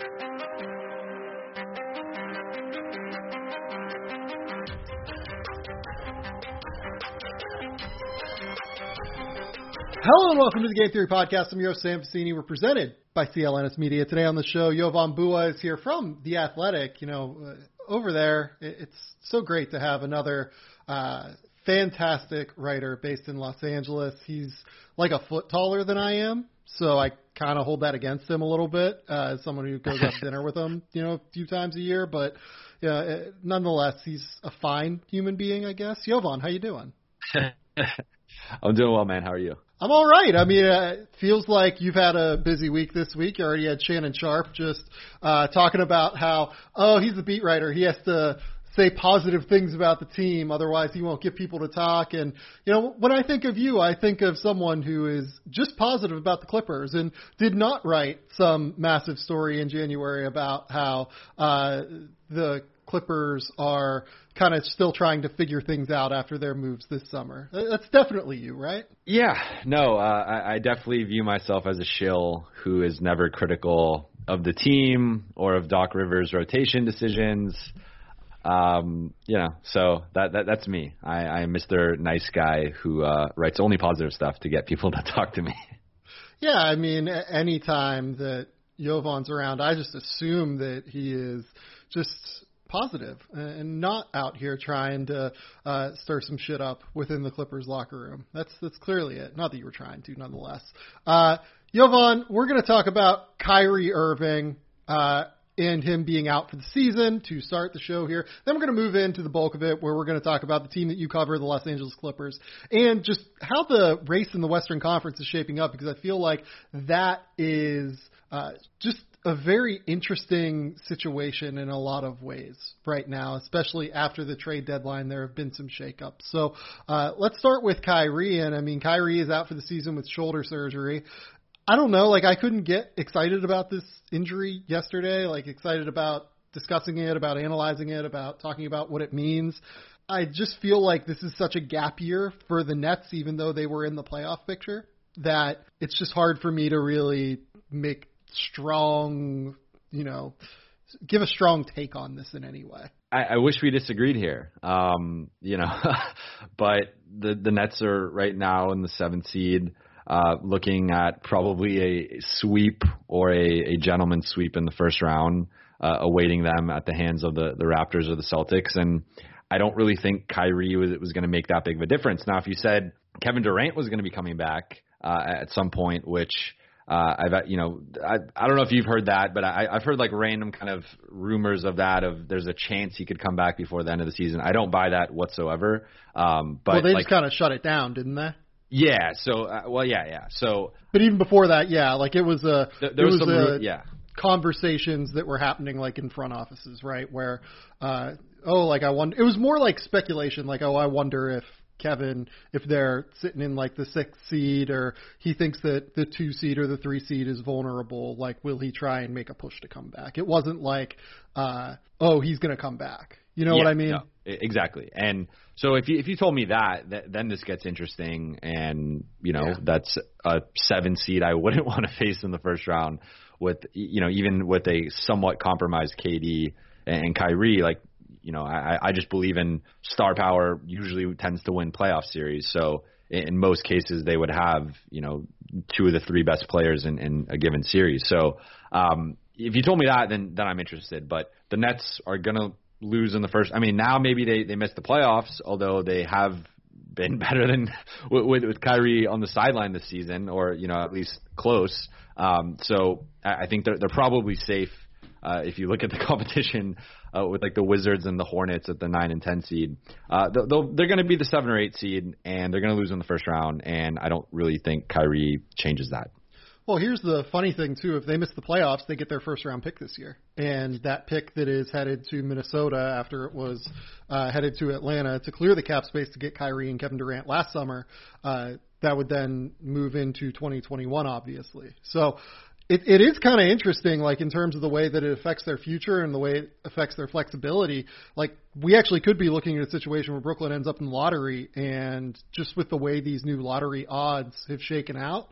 Hello and welcome to the Game Theory Podcast. I'm your host, Sam Vecenie. We're presented by CLNS Media. Today on the show, Jovan Buha is here from The Athletic. You know, uh, over there, it's so great to have another uh, fantastic writer based in Los Angeles. He's like a foot taller than I am, so I kind of hold that against him a little bit uh, as someone who goes out to dinner with him, you know, a few times a year. But yeah, uh, nonetheless, he's a fine human being, I guess. Jovan, how you doing? I'm doing well, man. How are you? I'm all right. I mean, uh, it feels like you've had a busy week this week. You already had Shannon Sharpe just uh, talking about how, oh, he's a beat writer. He has to say positive things about the team, otherwise he won't get people to talk. And you know, when I think of you, I think of someone who is just positive about the Clippers and did not write some massive story in January about how uh, the Clippers are kind of still trying to figure things out after their moves this summer. That's definitely you, right? Yeah, no, uh, I, I definitely view myself as a shill who is never critical of the team or of Doc Rivers' rotation decisions. Um, you know, so that, that that's me. I, I'm Mr. Nice Guy who uh, writes only positive stuff to get people to talk to me. Yeah, I mean, anytime that Jovan's around, I just assume that he is just positive and not out here trying to uh, stir some shit up within the Clippers locker room. That's that's clearly it. Not that you were trying to, nonetheless. Uh, Jovan, we're going to talk about Kyrie Irving. Uh, and him being out for the season to start the show here. Then we're going to move into the bulk of it where we're going to talk about the team that you cover, the Los Angeles Clippers, and just how the race in the Western Conference is shaping up because I feel like that is uh, just a very interesting situation in a lot of ways right now, especially after the trade deadline. There have been some shakeups. So uh, let's start with Kyrie. And I mean, Kyrie is out for the season with shoulder surgery. I don't know. Like, I couldn't get excited about this injury yesterday. Like, excited about discussing it, about analyzing it, about talking about what it means. I just feel like this is such a gap year for the Nets, even though they were in the playoff picture, that it's just hard for me to really make strong, you know, give a strong take on this in any way. I, I wish we disagreed here. Um, you know, but the the Nets are right now in the seventh seed, uh, looking at probably a sweep or a, a gentleman's sweep in the first round, uh, awaiting them at the hands of the the Raptors or the Celtics. And I don't really think Kyrie was was going to make that big of a difference. Now, if you said Kevin Durant was going to be coming back uh, at some point, which uh, I've you know I I don't know if you've heard that, but I, I've heard like random kind of rumors of that of there's a chance he could come back before the end of the season. I don't buy that whatsoever. Um, but well, they like, just kind of shut it down, didn't they? Yeah. So uh, well, yeah, yeah. So but even before that, yeah, like it was a th- there was, was some a, yeah conversations that were happening like in front offices, right? Where uh oh, like I wonder. It was more like speculation, like oh, I wonder if Kevin if they're sitting in like the sixth seed or he thinks that the two seed or the three seed is vulnerable, like will he try and make a push to come back? It wasn't like, uh, oh, he's going to come back. You know yeah, what I mean? No, exactly. And so if you if you told me that, that then this gets interesting, and you know yeah. that's a seven seed I wouldn't want to face in the first round with you know even with a somewhat compromised KD and Kyrie, like you know, I, I just believe in star power usually tends to win playoff series. So in most cases, they would have, you know, two of the three best players in, in a given series. So um, if you told me that, then then I'm interested. But the Nets are gonna lose in the first. I mean, now maybe they they missed the playoffs, although they have been better than with, with, with Kyrie on the sideline this season, or you know at least close. Um, so I, I think they're they're probably safe. Uh, if you look at the competition uh, with like the Wizards and the Hornets at the nine and ten seed. Uh, they'll, they're going to be the seven or eight seed, and they're going to lose in the first round. And I don't really think Kyrie changes that. Well, here's the funny thing too. If they miss the playoffs, they get their first round pick this year, and that pick that is headed to Minnesota after it was uh, headed to Atlanta to clear the cap space to get Kyrie and Kevin Durant last summer, uh, that would then move into 2021, obviously. So it, it is kind of interesting, like in terms of the way that it affects their future and the way it affects their flexibility. Like we actually could be looking at a situation where Brooklyn ends up in the lottery, and just with the way these new lottery odds have shaken out,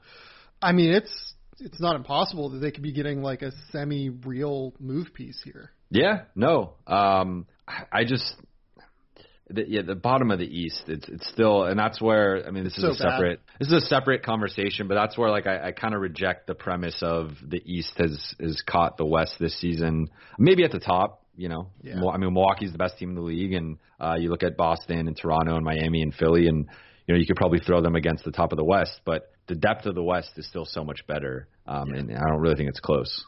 I mean it's it's not impossible that they could be getting like a semi-real move piece here. Yeah, no, um, I just the, yeah, the bottom of the East, it's it's still, and that's where I mean, this is So a separate this is a separate conversation, but that's where like I, I kind of reject the premise of the East has has caught the West this season, maybe at the top. You know, Yeah. I mean, Milwaukee's the best team in the league, and uh, you look at Boston and Toronto and Miami and Philly, and you know you could probably throw them against the top of the West, but the depth of the West is still so much better, um, and I don't really think it's close.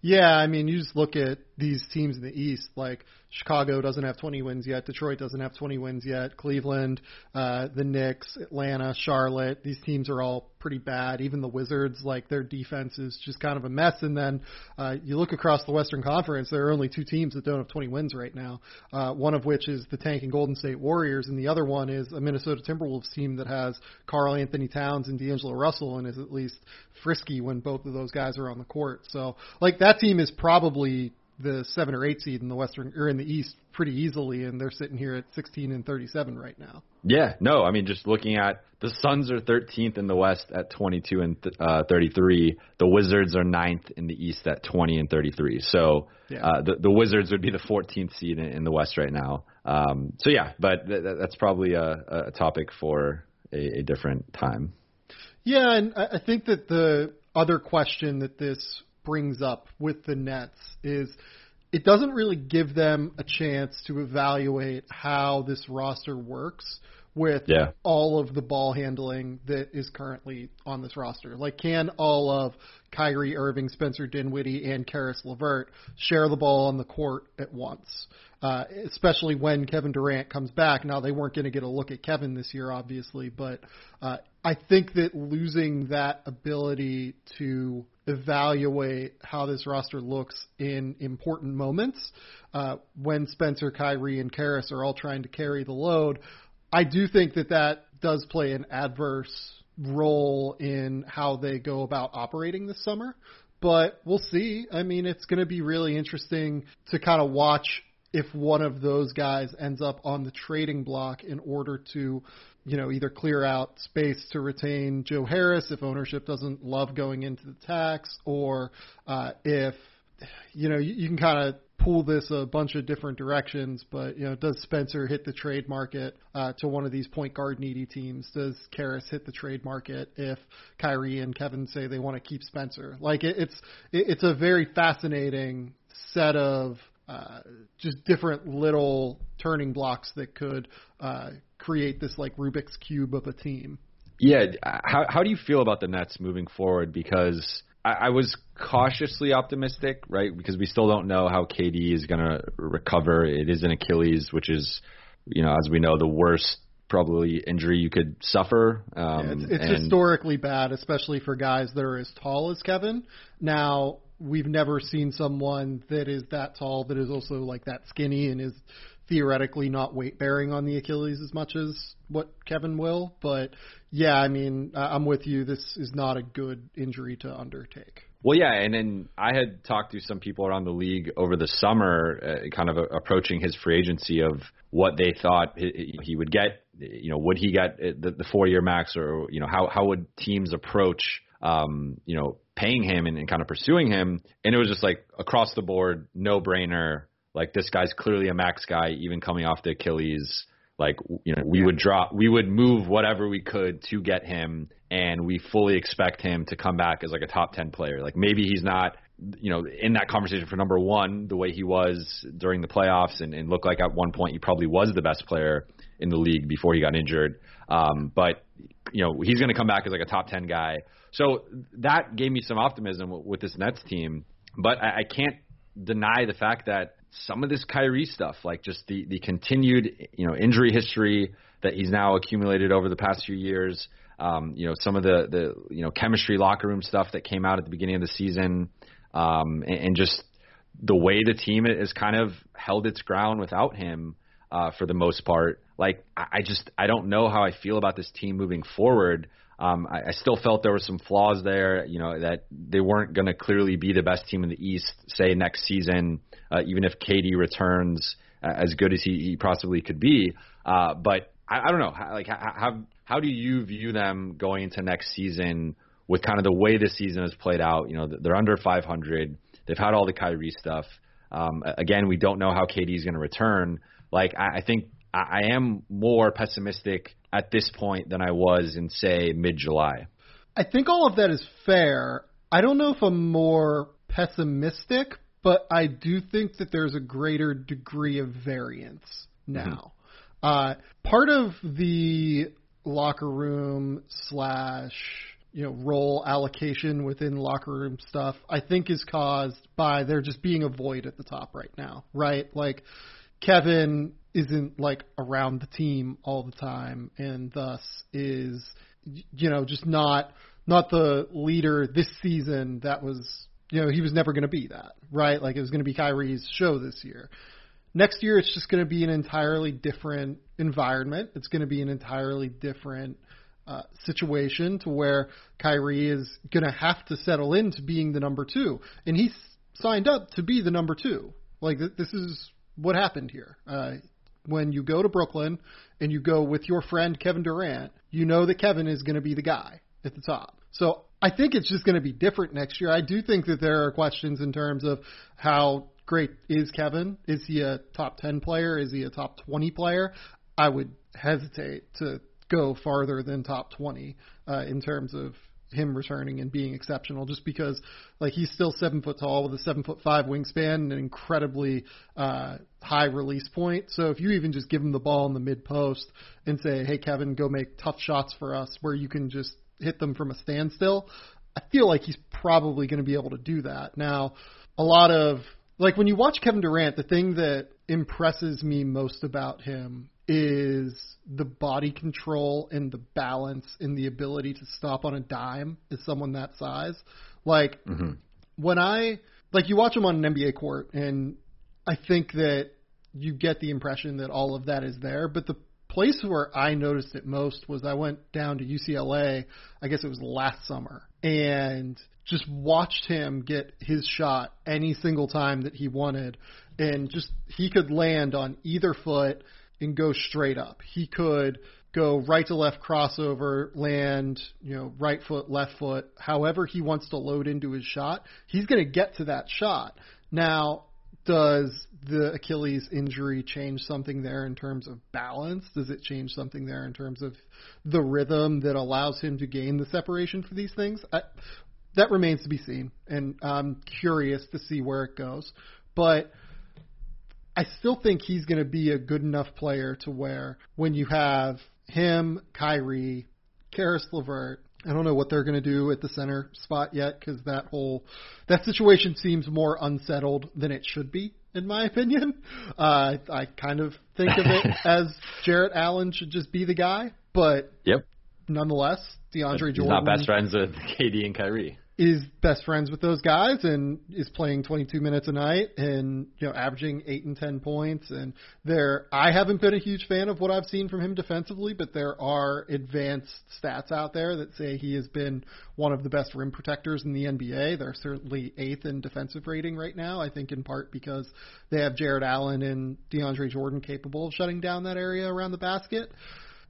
Yeah, I mean, you just look at these teams in the East. Like Chicago doesn't have 20 wins yet. Detroit doesn't have 20 wins yet. Cleveland, uh, the Knicks, Atlanta, Charlotte. These teams are all pretty bad. Even the Wizards, like their defense is just kind of a mess. And then uh, you look across the Western Conference. There are only two teams that don't have 20 wins right now. Uh, one of which is the tanking Golden State Warriors, and the other one is a Minnesota Timberwolves team that has Karl-Anthony Towns and D'Angelo Russell, and is at least frisky when both of those guys are on the court. So, like that team is probably the seven or eight seed in the Western or in the East pretty easily, and they're sitting here at 16 and 37 right now. Yeah, no, I mean just looking at the Suns are 13th in the West at 22 and th- uh, 33. The Wizards are 9th in the East at 20 and 33. So Yeah. uh, the the Wizards would be the 14th seed in, in the West right now. Um, so yeah, but th- th- that's probably a, a topic for a, a different time. Yeah, and I think that the other question that this brings up with the Nets is it doesn't really give them a chance to evaluate how this roster works with Yeah. all of the ball handling that is currently on this roster. Like, can all of Kyrie Irving, Spencer Dinwiddie, and Caris LeVert share the ball on the court at once? Uh, especially when Kevin Durant comes back. Now they weren't going to get a look at Kevin this year, obviously, but uh, I think that losing that ability to evaluate how this roster looks in important moments, uh, when Spencer, Kyrie, and Caris are all trying to carry the load, I do think that that does play an adverse role in how they go about operating this summer. But we'll see. I mean, it's going to be really interesting to kind of watch if one of those guys ends up on the trading block in order to, you know, either clear out space to retain Joe Harris if ownership doesn't love going into the tax, or uh, if, you know, you, you can kind of pull this a bunch of different directions, but you know, does Spencer hit the trade market uh, to one of these point guard needy teams? Does Caris hit the trade market if Kyrie and Kevin say they want to keep Spencer? Like it, it's it, it's a very fascinating set of uh, just different little turning blocks that could uh, create this like Rubik's cube of a team. Yeah, how how do you feel about the Nets moving forward? Because I, I was cautiously optimistic, right? Because we still don't know how KD is going to recover. It is an Achilles, which is, you know, as we know, the worst probably injury you could suffer. Um, Yeah, it's it's and- historically bad, especially for guys that are as tall as Kevin. Now, we've never seen someone that is that tall that is also like that skinny and is theoretically not weight bearing on the Achilles as much as what Kevin will. But yeah, I mean, I'm with you. This is not a good injury to undertake. Well, yeah, and then I had talked to some people around the league over the summer, uh, kind of uh, approaching his free agency of what they thought he, would get. You know, would he get uh, the, the four-year max, or you know, how how would teams approach, um, you know, paying him and, and kind of pursuing him? And it was just like across the board, no brainer. Like this guy's clearly a max guy, even coming off the Achilles. Like you know, we would drop, we would move whatever we could to get him, and we fully expect him to come back as like a top ten player. Like maybe he's not, you know, in that conversation for number one the way he was during the playoffs, and, and looked like at one point he probably was the best player in the league before he got injured. Um, but you know, he's going to come back as like a top ten guy. So that gave me some optimism with, with this Nets team. But I, I can't deny the fact that some of this Kyrie stuff, like just the the continued you know injury history, that he's now accumulated over the past few years. Um, you know, some of the the you know chemistry locker room stuff that came out at the beginning of the season, um, and, and just the way the team has kind of held its ground without him uh, for the most part. Like I, I just I don't know how I feel about this team moving forward. Um, I, I still felt there were some flaws there. You know that they weren't going to clearly be the best team in the East. Say next season, uh, even if KD returns as good as he, he possibly could be. Uh, but I, I don't know. Like how how do you view them going into next season with kind of the way this season has played out? You know they're under 500. They've had all the Kyrie stuff. Um, again, we don't know how KD is going to return. Like I, I think I, I am more pessimistic at this point than I was in say mid July. I think all of that is fair. I don't know if I'm more pessimistic, but I do think that there's a greater degree of variance now. Mm-hmm. Uh, part of the locker room slash you know role allocation within locker room stuff I think is caused by there just being a void at the top right now, right? Like Kevin isn't like around the team all the time and thus is you know just not not the leader this season that was you know he was never going to be that right? Like it was going to be Kyrie's show this year. Next year it's just going to be an entirely different environment. It's going to be an entirely different uh, situation to where Kyrie is going to have to settle into being the number 2 and he's signed up to be the number 2 like th- this is what happened here. Uh when you go to Brooklyn and you go with your friend Kevin Durant, you know that Kevin is going to be the guy at the top. So I think it's just going to be different next year. I do think that there are questions in terms of how great is Kevin? Is he a top 10 player? Is he a top 20 player? I would hesitate to go farther than top 20 uh, in terms of him returning and being exceptional just because like he's still seven foot tall with a seven foot five wingspan and an incredibly uh high release point. So if you even just give him the ball in the mid post and say, Hey Kevin, go make tough shots for us where you can just hit them from a standstill, I feel like he's probably going to be able to do that. Now, a lot of like when you watch Kevin Durant, the thing that impresses me most about him is the body control and the balance and the ability to stop on a dime as someone that size. Like mm-hmm. when I like you watch him on an NBA court and I think that you get the impression that all of that is there, but the place where I noticed it most was I went down to UCLA, I guess it was last summer, and just watched him get his shot any single time that he wanted and just he could land on either foot and go straight up. He could go right to left crossover, land, you know, right foot, left foot, however he wants to load into his shot, he's going to get to that shot. Now, does the Achilles injury change something there in terms of balance? Does it change something there in terms of the rhythm that allows him to gain the separation for these things? I, that remains to be seen, and I'm curious to see where it goes. But I still think he's going to be a good enough player to where when you have him, Kyrie, Caris LeVert, I don't know what they're going to do at the center spot yet because that whole that situation seems more unsettled than it should be, in my opinion. Uh, I I kind of think of it as Jarrett Allen should just be the guy, but yep. Nonetheless, DeAndre He's Jordan not best friends with KD and Kyrie is best friends with those guys and is playing 22 minutes a night and you know averaging 8 and 10 points. And there I haven't been a huge fan of what I've seen from him defensively but there are advanced stats out there that say he has been one of the best rim protectors in the NBA they're certainly 8th in defensive rating right now I think in part because they have Jarrett Allen and DeAndre Jordan capable of shutting down that area around the basket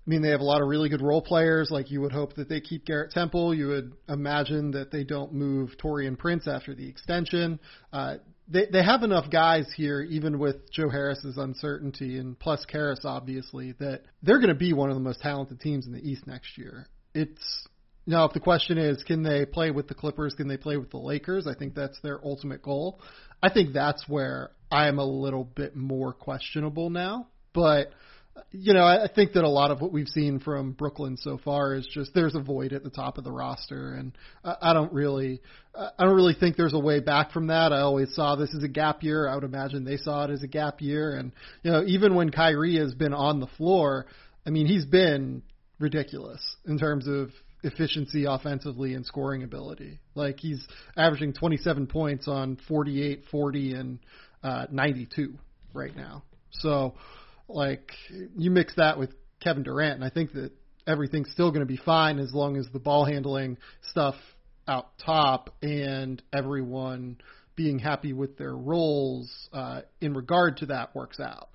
I mean, they have a lot of really good role players. Like you would hope that they keep Garrett Temple. You would imagine that they don't move Taurean Prince after the extension. Uh, they they have enough guys here, even with Joe Harris's uncertainty and plus Caris, obviously, that they're going to be one of the most talented teams in the East next year. It's now if the question is, can they play with the Clippers? Can they play with the Lakers? I think that's their ultimate goal. I think that's where I am a little bit more questionable now, but you know, I think that a lot of what we've seen from Brooklyn so far is just there's a void at the top of the roster, and I don't really, I don't really think there's a way back from that. I always saw this as a gap year. I would imagine they saw it as a gap year, and you know, even when Kyrie has been on the floor, I mean, he's been ridiculous in terms of efficiency offensively and scoring ability. Like he's averaging 27 points on 48, 40, and uh, 92 right now. So, like, you mix that with Kevin Durant, and I think that everything's still going to be fine as long as the ball handling stuff out top and everyone being happy with their roles uh, in regard to that works out.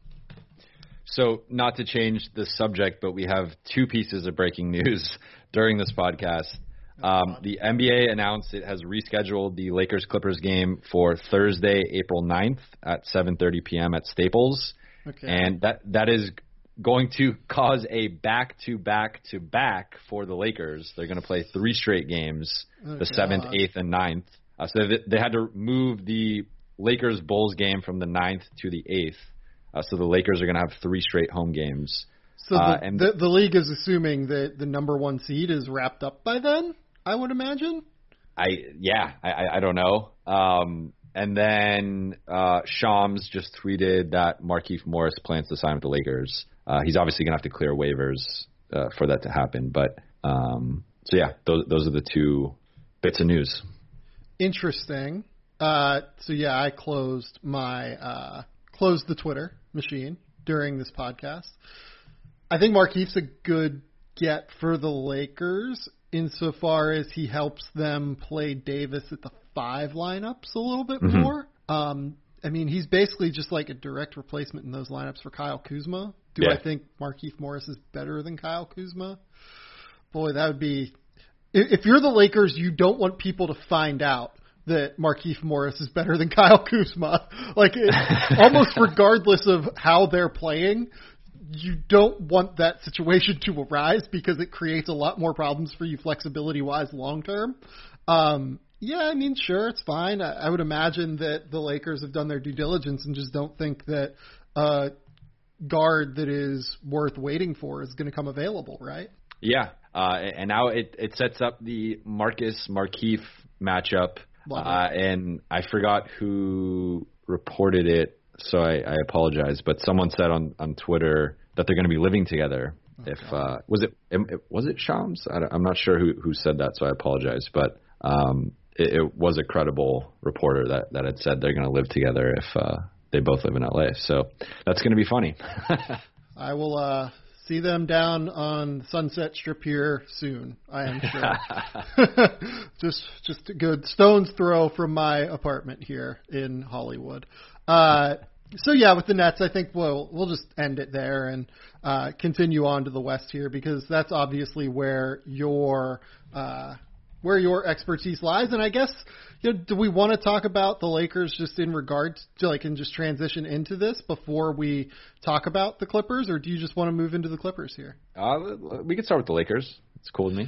So, not to change the subject, but we have two pieces of breaking news during this podcast. Um, the NBA announced it has rescheduled the Lakers Clippers game for Thursday, April 9th at 7:30 p.m. at Staples. Okay. And that that is going to cause a back to back to back for the Lakers. They're going to play three straight games, Oh, the seventh, eighth, and ninth. Uh, so they, they had to move the Lakers Bulls game from the ninth to the eighth. Uh, so the Lakers are going to have three straight home games. So the, Uh, and- the the league is assuming that the number one seed is wrapped up by then. I would imagine. I yeah, I I, I don't know. Um, and then uh, Shams just tweeted that Markieff Morris plans to sign with the Lakers. Uh, he's obviously gonna have to clear waivers uh, for that to happen. But um, so yeah, those those are the two bits of news. Interesting. Uh, so yeah, I closed my uh, closed the Twitter machine during this podcast. I think Markieff's a good get for the Lakers insofar as he helps them play Davis at the five lineups a little bit Mhm. more. Um, I mean, he's basically just like a direct replacement in those lineups for Kyle Kuzma. Do Yeah. I think Markieff Morris is better than Kyle Kuzma? Boy, that would be. If if you're the Lakers, you don't want people to find out that Markieff Morris is better than Kyle Kuzma. Like, it, almost regardless of how they're playing, you don't want that situation to arise because it creates a lot more problems for you flexibility wise long term. Um, yeah, I mean, sure, it's fine. I, I would imagine that the Lakers have done their due diligence and just don't think that a guard that is worth waiting for is going to come available, right? Yeah, uh, and now it it sets up the Marcus Markieff matchup. Uh, and I forgot who reported it, so I, I apologize. But someone said on on Twitter that they're going to be living together. if uh, was it was it Shams? I I'm not sure who who said that, so I apologize. But um, it, it was a credible reporter that that had said they're going to live together if uh, they both live in LA. So that's going to be funny. I will uh, see them down on Sunset Strip here soon. I am sure. just just a good stone's throw from my apartment here in Hollywood. Uh, so yeah, with the Nets, I think we'll we'll just end it there and uh, continue on to the West here because that's obviously where your uh, where your expertise lies. And I guess you know, do we want to talk about the Lakers just in regards to like and just transition into this before we talk about the Clippers, or do you just want to move into the Clippers here? uh, we could start with the Lakers. It's cool with me.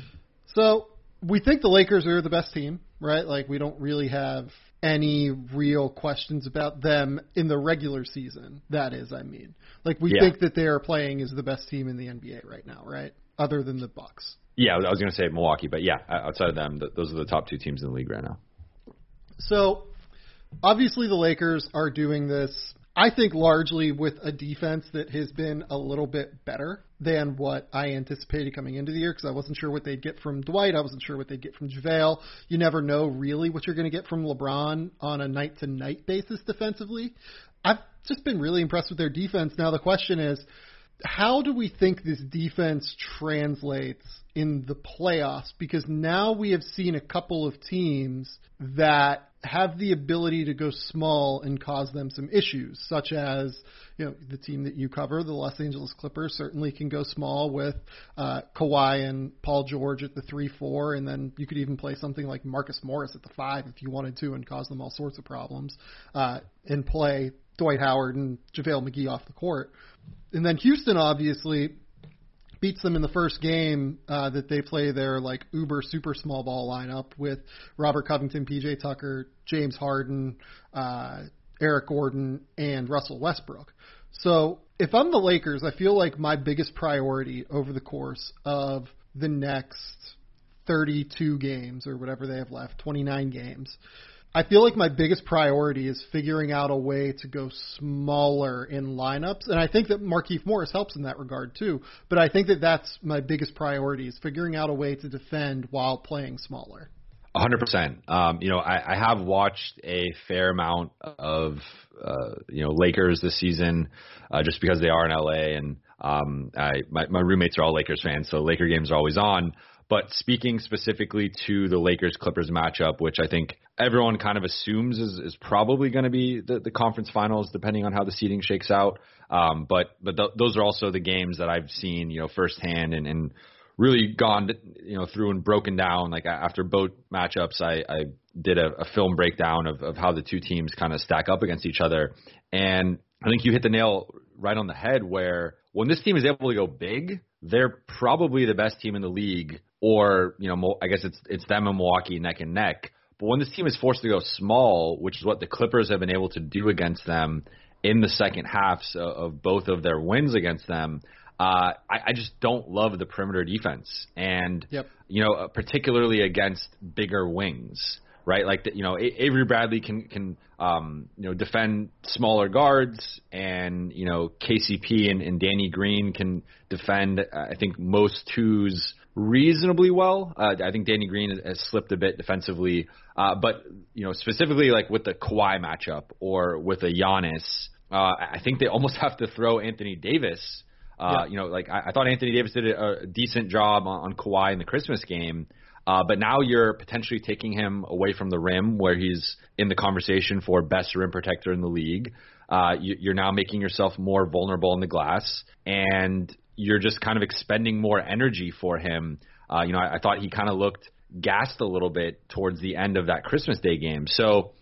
So we think the Lakers are the best team, right? Like we don't really have any real questions about them in the regular season. That is, I mean, like we Yeah. think that they are playing as the best team in the NBA right now, right? Other than the Bucks. Yeah, I was going to say Milwaukee, but yeah, outside of them, those are the top two teams in the league right now. So obviously the Lakers are doing this I think largely with a defense that has been a little bit better than what I anticipated coming into the year because I wasn't sure what they'd get from Dwight. I wasn't sure what they'd get from JaVale. You never know really what you're going to get from LeBron on a night to night basis defensively. I've just been really impressed with their defense. Now the question is, how do we think this defense translates in the playoffs? Because now we have seen a couple of teams that have the ability to go small and cause them some issues, such as you know the team that you cover, the Los Angeles Clippers, certainly can go small with uh, Kawhi and Paul George at the three four, and then you could even play something like Marcus Morris at the five if you wanted to, and cause them all sorts of problems, uh, and play Dwight Howard and JaVale McGee off the court. And then Houston obviously beats them in the first game uh, that they play their like uber super small ball lineup with Robert Covington, PJ Tucker, James Harden, uh, Eric Gordon, and Russell Westbrook. So if I'm the Lakers, I feel like my biggest priority over the course of the next 32 games or whatever they have left, 29 games, I feel like my biggest priority is figuring out a way to go smaller in lineups, and I think that Markieff Morris helps in that regard too. But I think that that's my biggest priority is figuring out a way to defend while playing smaller. A hundred percent. Um, you know, I, I have watched a fair amount of uh, you know Lakers this season, uh, just because they are in LA, and um, I my, my roommates are all Lakers fans, so Laker games are always on. But speaking specifically to the Lakers Clippers matchup, which I think everyone kind of assumes is, is probably going to be the, the conference finals, depending on how the seeding shakes out. Um, but but th- those are also the games that I've seen, you know, firsthand and, and really gone, you know, through and broken down. Like after both matchups, I, I did a, a film breakdown of, of how the two teams kind of stack up against each other. And I think you hit the nail right on the head where when this team is able to go big, they're probably the best team in the league, or you know, I guess it's it's them and Milwaukee neck and neck. But when this team is forced to go small, which is what the Clippers have been able to do against them in the second halves of both of their wins against them, uh, I, I just don't love the perimeter defense, and yep. you know, particularly against bigger wings right? Like the, you know, Avery Bradley can can um, you know defend smaller guards, and you know KCP and, and Danny Green can defend. Uh, I think most twos reasonably well. Uh, I think Danny Green has slipped a bit defensively, uh, but you know specifically like with the Kawhi matchup or with a Giannis, uh, I think they almost have to throw Anthony Davis. Uh, yeah. You know, like I, I thought Anthony Davis did a, a decent job on, on Kawhi in the Christmas game. Uh, but now you're potentially taking him away from the rim, where he's in the conversation for best rim protector in the league. Uh, you, you're now making yourself more vulnerable in the glass, and you're just kind of expending more energy for him. Uh, you know, I, I thought he kind of looked gassed a little bit towards the end of that Christmas Day game. So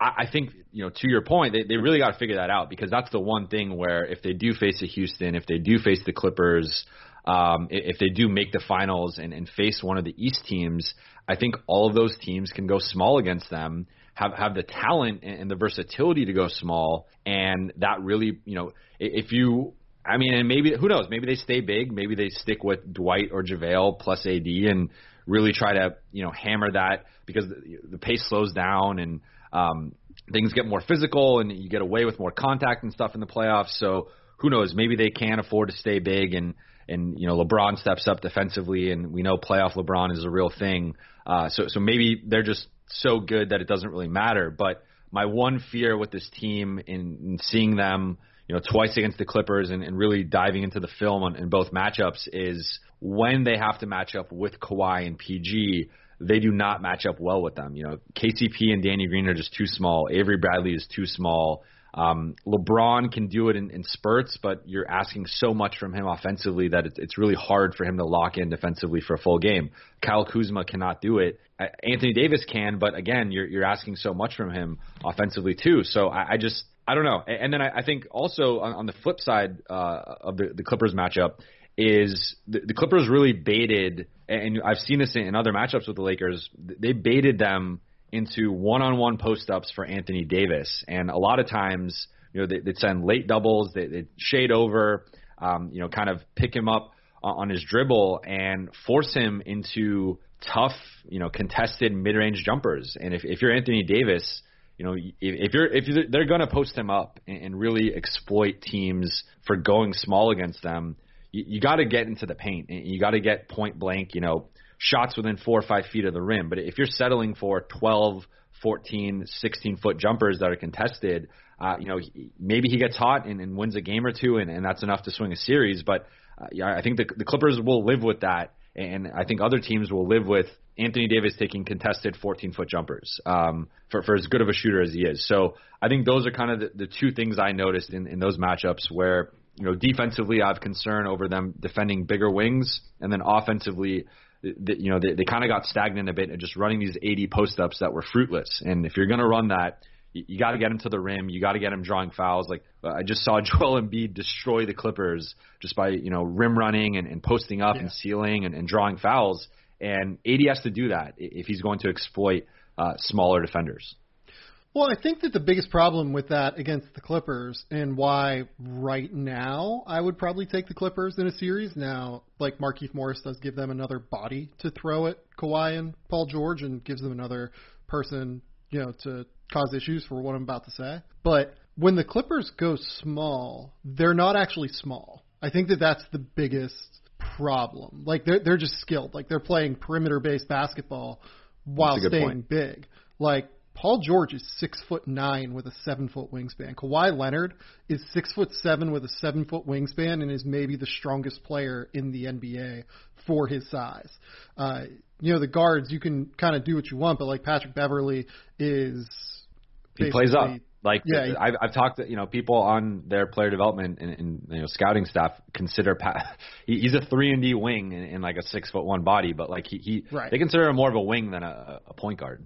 I, I think, you know, to your point, they, they really got to figure that out because that's the one thing where if they do face a Houston, if they do face the Clippers, um, if they do make the finals and, and face one of the East teams, I think all of those teams can go small against them, have have the talent and the versatility to go small, and that really, you know, if you I mean, and maybe who knows? Maybe they stay big. Maybe they stick with Dwight or JaVale plus AD and really try to you know hammer that because the, the pace slows down and um, things get more physical and you get away with more contact and stuff in the playoffs. So who knows? Maybe they can afford to stay big and and you know LeBron steps up defensively, and we know playoff LeBron is a real thing. Uh, so so maybe they're just so good that it doesn't really matter. But my one fear with this team in, in seeing them, you know, twice against the Clippers and, and really diving into the film on, in both matchups is when they have to match up with Kawhi and PG. They do not match up well with them. You know, KCP and Danny Green are just too small. Avery Bradley is too small. Um, LeBron can do it in, in spurts, but you're asking so much from him offensively that it's, it's really hard for him to lock in defensively for a full game. Kyle Kuzma cannot do it. Anthony Davis can, but again, you're you're asking so much from him offensively too. So I, I just I don't know. And then I, I think also on, on the flip side uh, of the, the Clippers matchup is the, the Clippers really baited, and I've seen this in, in other matchups with the Lakers. They baited them into one-on-one post-ups for Anthony Davis, and a lot of times, you know, they, they'd send late doubles, they, they'd shade over, um, you know, kind of pick him up on his dribble and force him into tough, you know, contested mid-range jumpers. And if, if you're Anthony Davis, you know, if, if you're if you're, they're going to post him up and, and really exploit teams for going small against them, you, you got to get into the paint and you got to get point blank, you know, shots within four or five feet of the rim. But if you're settling for 12, 14, 16 foot jumpers that are contested, uh, you know, maybe he gets hot and, and wins a game or two, and, and that's enough to swing a series. But uh, yeah, I think the, the Clippers will live with that, and I think other teams will live with Anthony Davis taking contested 14 foot jumpers um, for, for as good of a shooter as he is. So I think those are kind of the, the two things I noticed in, in those matchups where you know defensively I have concern over them defending bigger wings, and then offensively the, you know, they, they kind of got stagnant a bit and just running these AD post ups that were fruitless. And if you're going to run that, you, you got to get him to the rim. You got to get him drawing fouls. Like uh, I just saw Joel Embiid destroy the Clippers just by you know rim running and, and posting up yeah. and sealing and, and drawing fouls. And AD has to do that if he's going to exploit uh, smaller defenders. Well, I think that the biggest problem with that against the Clippers and why right now I would probably take the Clippers in a series now, like Markieff Morris does give them another body to throw at Kawhi and Paul George and gives them another person you know, to cause issues for what I'm about to say. But when the Clippers go small, they're not actually small. I think that that's the biggest problem. Like they're they're just skilled. Like they're playing perimeter based basketball while staying point. big. Like Paul George is six foot nine with a seven foot wingspan. Kawhi Leonard is six foot seven with a seven foot wingspan and is maybe the strongest player in the NBA for his size. Uh, you know the guards you can kind of do what you want, but like Patrick Beverley is he plays up. Like yeah, I've, I've talked to you know people on their player development and, and you know scouting staff consider Pat, he, he's a three and D wing in, in like a six foot one body, but like he, he right. they consider him more of a wing than a, a point guard.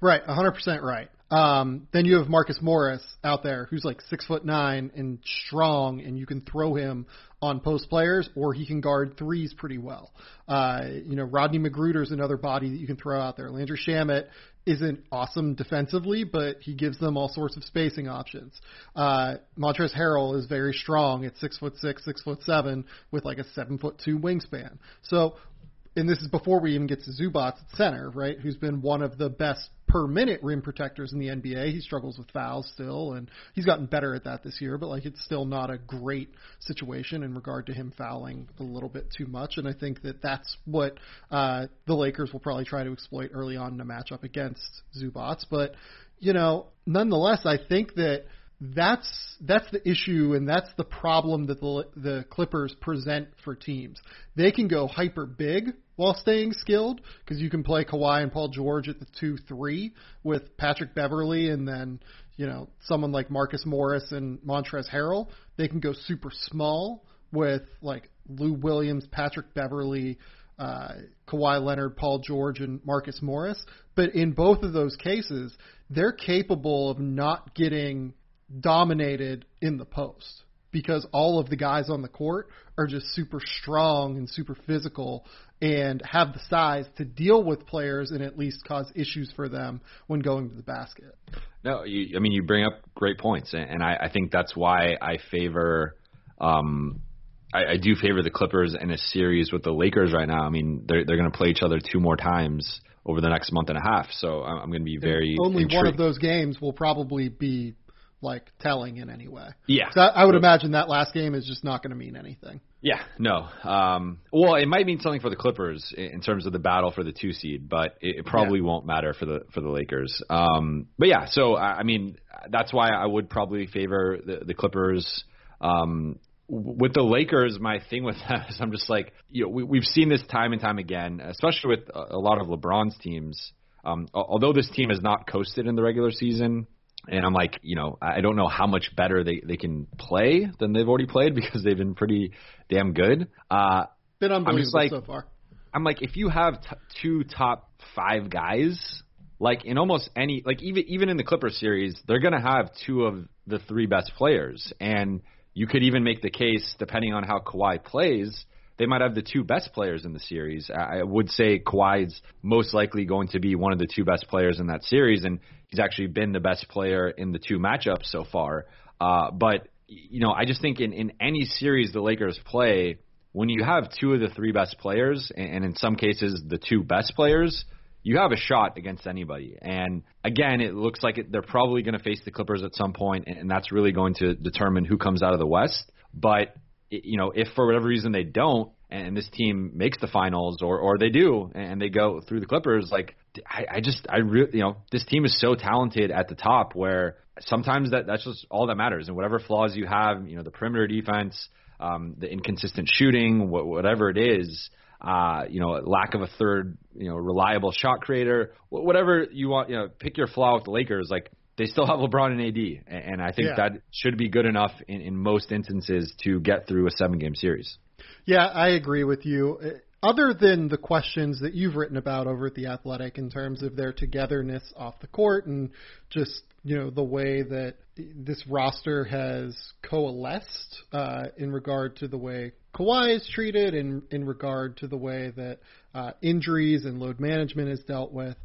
Right, 100% right. Um, then you have Marcus Morris out there who's like six foot nine and strong, and you can throw him on post players, or he can guard threes pretty well. Uh, you know, Rodney McGruder is another body that you can throw out there. Landry Shamet isn't awesome defensively, but he gives them all sorts of spacing options. Uh, Montrezl Harrell is very strong at six foot six, six foot seven, with like a seven foot two wingspan. So and this is before we even get to Zubac at center, right? Who's been one of the best per minute rim protectors in the NBA. He struggles with fouls still, and he's gotten better at that this year. But like, it's still not a great situation in regard to him fouling a little bit too much. And I think that that's what uh, the Lakers will probably try to exploit early on in a matchup against Zubac. But you know, nonetheless, I think that that's that's the issue and that's the problem that the the Clippers present for teams. They can go hyper big while staying skilled because you can play Kawhi and Paul George at the two three with Patrick Beverley and then you know someone like Marcus Morris and Montrezl Harrell. They can go super small with like Lou Williams, Patrick Beverley, uh, Kawhi Leonard, Paul George, and Marcus Morris. But in both of those cases, they're capable of not getting dominated in the post because all of the guys on the court are just super strong and super physical and have the size to deal with players and at least cause issues for them when going to the basket. No, you, I mean you bring up great points, and I, I think that's why I favor. Um, I, I do favor the Clippers in a series with the Lakers right now. I mean, they're they're going to play each other two more times over the next month and a half, so I'm going to be very. And only intrigued. one of those games will probably be like telling in any way. Yeah. So I, I would imagine that last game is just not going to mean anything. Yeah, no. Um, well, it might mean something for the Clippers in terms of the battle for the two seed, but it, it probably yeah. won't matter for the for the Lakers. Um, but yeah, so I I mean that's why I would probably favor the, the Clippers. Um, with the Lakers, my thing with that is I'm just like, you know, we, we've seen this time and time again, especially with a, a lot of LeBron's teams. Um, although this team has not coasted in the regular season, and I'm like, you know, I don't know how much better they they can play than they've already played because they've been pretty damn good. Uh, been unbelievable like, so far. I'm like, if you have t- two top five guys, like in almost any, like even even in the Clipper series, they're gonna have two of the three best players, and you could even make the case, depending on how Kawhi plays, they might have the two best players in the series. I would say Kawhi's most likely going to be one of the two best players in that series, and he's actually been the best player in the two matchups so far. Uh, but you know, I just think in in any series the Lakers play, when you have two of the three best players, and in some cases the two best players, you have a shot against anybody. And again, it looks like it, they're probably going to face the Clippers at some point, and that's really going to determine who comes out of the West. But you know, if for whatever reason they don't, and this team makes the finals, or or they do, and they go through the Clippers, like I, I just I really you know this team is so talented at the top where sometimes that that's just all that matters, and whatever flaws you have, you know, the perimeter defense, um, the inconsistent shooting, wh- whatever it is. Uh, you know, lack of a third, you know, reliable shot creator, whatever you want, you know, pick your flaw with the Lakers. Like they still have LeBron and AD, and I think yeah. that should be good enough in, in most instances to get through a seven game series. Yeah, I agree with you. Uh, other than the questions that you've written about over at the Athletic in terms of their togetherness off the court and just you know the way that this roster has coalesced uh, in regard to the way Kawhi is treated, and in regard to the way that uh, injuries and load management is dealt with.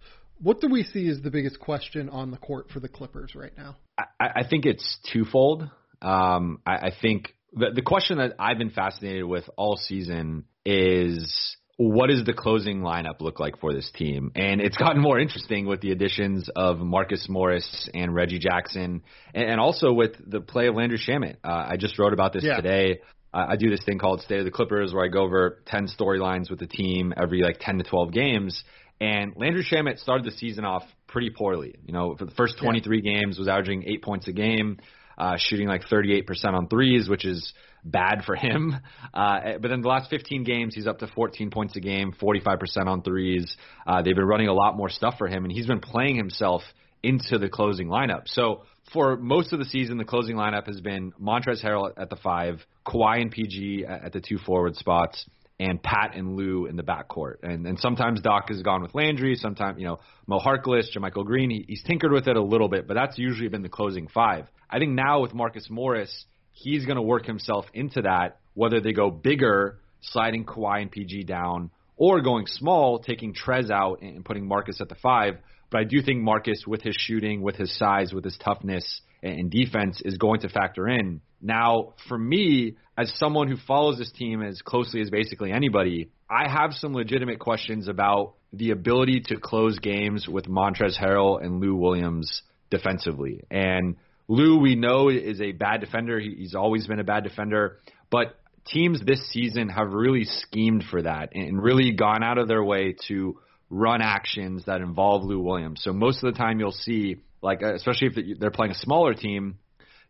What do we see as the biggest question on the court for the Clippers right now? I, I think it's twofold. Um, I, I think the the question that I've been fascinated with all season is what does the closing lineup look like for this team? And it's gotten more interesting with the additions of Marcus Morris and Reggie Jackson, and, and also with the play of Landry Shamet. Uh, I just wrote about this yeah. today. Uh, I do this thing called State of the Clippers, where I go over 10 storylines with the team every like 10 to 12 games. And Landry Shamet started the season off pretty poorly. You know, for the first 23 yeah. games, was averaging eight points a game, uh, shooting like 38% on threes, which is bad for him. Uh, but in the last 15 games, he's up to 14 points a game, 45% on threes. Uh, they've been running a lot more stuff for him, and he's been playing himself into the closing lineup. So for most of the season, the closing lineup has been Montrezl Harrell at the five, Kawhi and PG at the two forward spots, and Pat and Lou in the backcourt. And and sometimes Doc has gone with Landry. Sometimes you know Mo Harkless, JaMychal Green. He, he's tinkered with it a little bit, but that's usually been the closing five. I think now with Marcus Morris he's going to work himself into that, whether they go bigger, sliding Kawhi and PG down, or going small, taking Trez out and putting Marcus at the five. But I do think Marcus, with his shooting, with his size, with his toughness and defense, is going to factor in. Now, for me, as someone who follows this team as closely as basically anybody, I have some legitimate questions about the ability to close games with Montrezl Harrell and Lou Williams defensively. And Lou, we know, is a bad defender. He's always been a bad defender. But teams this season have really schemed for that and really gone out of their way to run actions that involve Lou Williams. So most of the time you'll see, like, especially if they're playing a smaller team,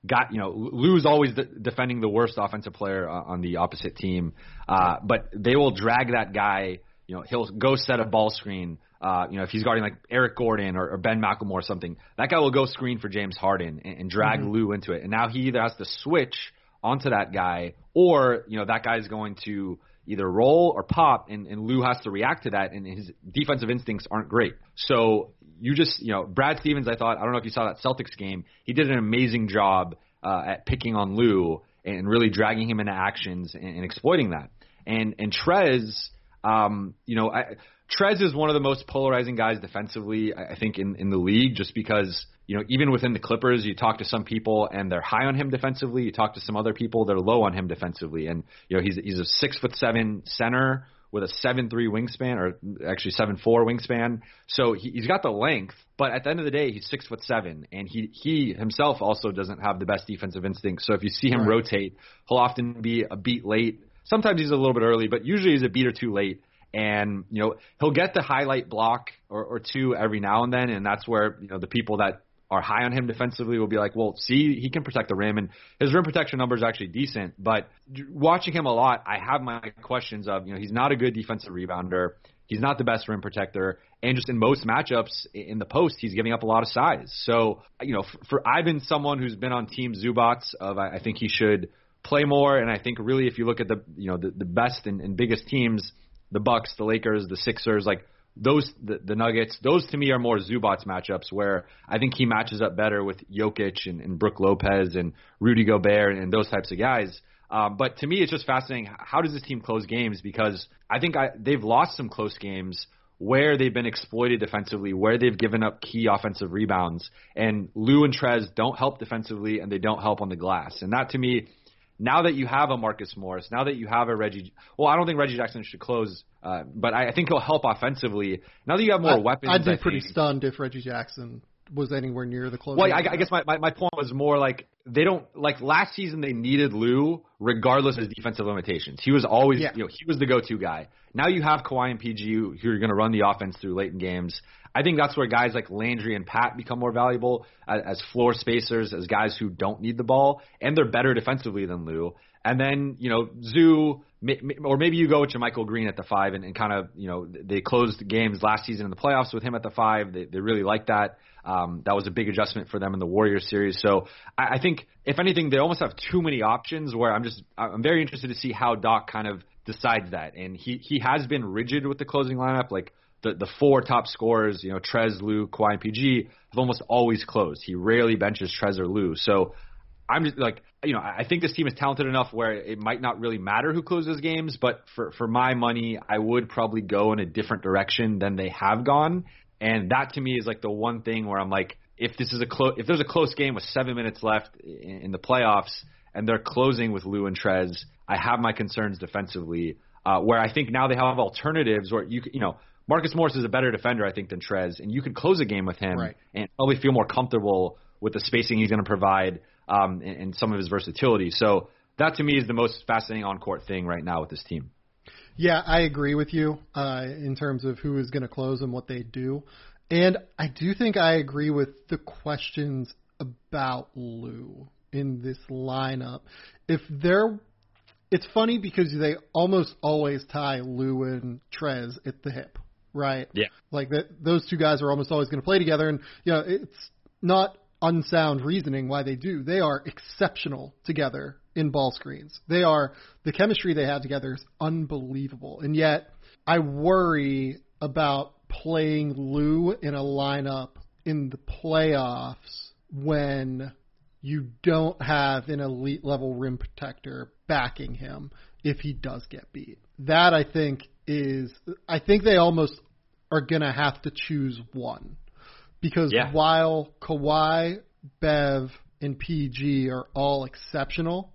got you know Lou's always de- defending the worst offensive player uh, on the opposite team, uh, but they will drag that guy. You know, he'll go set a ball screen uh, you know, if he's guarding like Eric Gordon or, or Ben McLemore or something, that guy will go screen for James Harden and, and drag mm-hmm. Lou into it. And now he either has to switch onto that guy or, you know, that guy is going to either roll or pop and, and Lou has to react to that and his defensive instincts aren't great. So you just, you know, Brad Stevens, I thought, I don't know if you saw that Celtics game, he did an amazing job uh, at picking on Lou and really dragging him into actions and, and exploiting that. And, and Trez, um, you know, I, Trez is one of the most polarizing guys defensively, I think, in, in the league, just because, you know, even within the Clippers, you talk to some people and they're high on him defensively. You talk to some other people, they're low on him defensively. And, you know, he's, he's a six foot seven center with a seven three wingspan, or actually seven four wingspan. So he, he's got the length, but at the end of the day, he's six foot seven, and he he himself also doesn't have the best defensive instincts. So if you see him right. rotate, he'll often be a beat late. Sometimes he's a little bit early, but usually he's a beat or two late and you know he'll get the highlight block or, or two every now and then, and that's where you know the people that are high on him defensively will be like, well, see, he can protect the rim, and his rim protection number is actually decent. But watching him a lot, I have my questions of, you know, he's not a good defensive rebounder. He's not the best rim protector, and just in most matchups in the post, he's giving up a lot of size. So, you know, for, for I've been someone who's been on Team Zubac of I, I think he should play more, and I think really if you look at the you know the, the best and, and biggest teams the Bucks, the Lakers, the Sixers, like those the, the Nuggets, those to me are more Zubac matchups where I think he matches up better with Jokic and, and Brook Lopez and Rudy Gobert and, and those types of guys. Um, but to me, it's just fascinating. How does this team close games? Because I think I, they've lost some close games where they've been exploited defensively, where they've given up key offensive rebounds. And Lou and Trez don't help defensively, and they don't help on the glass. And that to me now that you have a Marcus Morris, now that you have a Reggie, well, I don't think Reggie Jackson should close, uh, but I, I think he'll help offensively. Now that you have more I, weapons, I'd be pretty think, stunned if Reggie Jackson was anywhere near the close. Well, I, I guess my, my my point was more like they don't like last season they needed Lou regardless of his defensive limitations. He was always yeah. you know he was the go-to guy. Now you have Kawhi and PG who are going to run the offense through late in games. I think that's where guys like Landry and Pat become more valuable as, as floor spacers, as guys who don't need the ball, and they're better defensively than Lou. And then, you know, Zoo, or maybe you go with JaMychal Green at the five and, and kind of, you know, they closed games last season in the playoffs with him at the five. They, they really like that. Um, that was a big adjustment for them in the Warriors series. So I, I think, if anything, they almost have too many options where I'm just, I'm very interested to see how Doc kind of decides that. And he, he has been rigid with the closing lineup. Like, the, the four top scorers, you know, Trez, Lou, Kawhi, and PG, have almost always closed. He rarely benches Trez or Lou. So I'm just like, you know, I think this team is talented enough where it might not really matter who closes games, but for for my money, I would probably go in a different direction than they have gone, and that to me is like the one thing where I'm like, if this is a close, if there's a close game with seven minutes left in, in the playoffs and they're closing with Lou and Trez, I have my concerns defensively. uh, where I think now they have alternatives where you you know Marcus Morris is a better defender I think than Trez, and you could close a game with him Right. and probably feel more comfortable with the spacing he's going to provide um, and, and some of his versatility. So that to me is the most fascinating on court thing right now with this team. Yeah, I agree with you uh, in terms of who is going to close and what they do. And I do think I agree with the questions about Lou in this lineup. If they're, it's funny because they almost always tie Lou and Trez at the hip, right? Yeah. Like that, those two guys are almost always going to play together, and you know it's not unsound reasoning why they do. They are exceptional together in ball screens. They are the chemistry they have together is unbelievable, and yet I worry about playing Lou in a lineup in the playoffs when you don't have an elite level rim protector backing him if he does get beat. That I think is I think they almost are going to have to choose one. Because Yeah. while Kawhi, Bev, and PG are all exceptional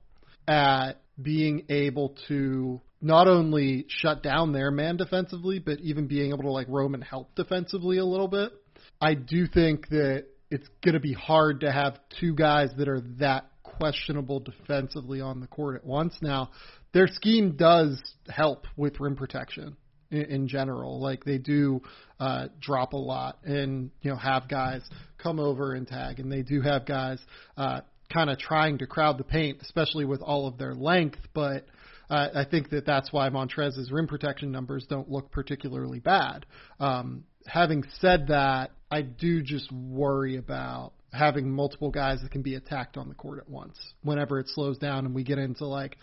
at being able to not only shut down their man defensively, but even being able to like roam and help defensively a little bit, I do think that it's going to be hard to have two guys that are that questionable defensively on the court at once. Now, their scheme does help with rim protection in, in general. Like they do uh, drop a lot and you know have guys come over and tag, and they do have guys uh, kind of trying to crowd the paint, especially with all of their length. But uh, I think that that's why Montrez's rim protection numbers don't look particularly bad. Um, having said that, I do just worry about having multiple guys that can be attacked on the court at once whenever it slows down and we get into like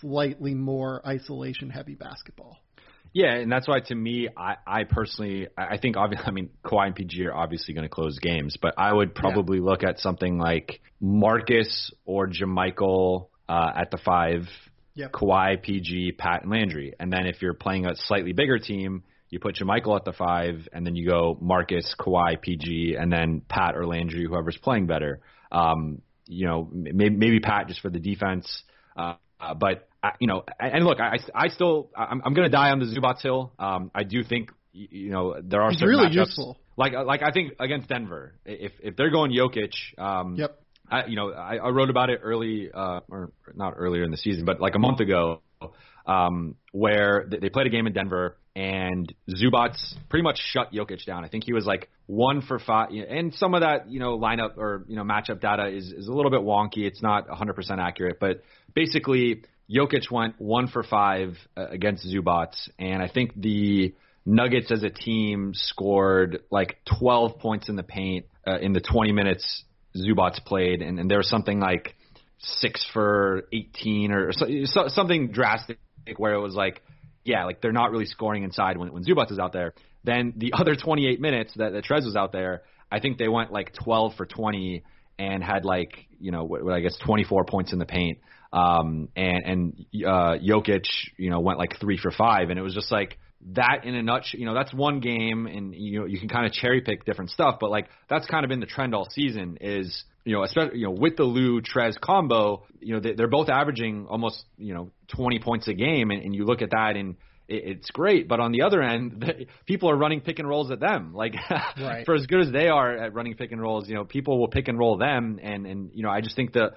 slightly more isolation heavy basketball. Yeah, and that's why to me, I, I personally, I think obviously, I mean, Kawhi and PG are obviously going to close games, but I would probably look at something like Marcus or JaMychal uh, at the five, Yep. Kawhi, PG, Pat, and Landry, and then if you're playing a slightly bigger team, you put JaMychal at the five, and then you go Marcus, Kawhi, PG, and then Pat or Landry, whoever's playing better. Um, you know, maybe, maybe Pat just for the defense. Uh, but I, you know, and look, I, I still I'm, I'm going to die on the Zubac hill. Um, I do think you know there are He's certain really matchups, useful. Like like I think against Denver, if if they're going Jokic, um, Yep. I, you know, I, I wrote about it early, uh, or not earlier in the season, but like a month ago, um, where they, they played a game in Denver and Zubac pretty much shut Jokic down. I think he was like one for five, and some of that, you know, lineup or you know matchup data is is a little bit wonky. It's not 100% accurate, but basically, Jokic went one for five uh, against Zubac, and I think the Nuggets as a team scored like 12 points in the paint uh, in the 20 minutes Zubac played, and, and there was something like six for 18 or so, so, something drastic where it was like, yeah, like they're not really scoring inside when, when Zubac is out there. Then the other 28 minutes that, that Trez was out there, I think they went like 12 for 20 and had like, you know, what, what I guess 24 points in the paint. Um, and, and, uh, Jokic, you know, went like three for five. And it was just like, that in a nutshell, you know, that's one game, and you know, you can kind of cherry pick different stuff, but like that's kind of been the trend all season. Is you know, especially you know, with the Lou Trez combo, you know, they, they're both averaging almost you know 20 points a game, and, and you look at that and it's great. But on the other end, the, people are running pick and rolls at them. Like Right. for as good as they are at running pick and rolls, you know, people will pick and roll them, and and you know, I just think that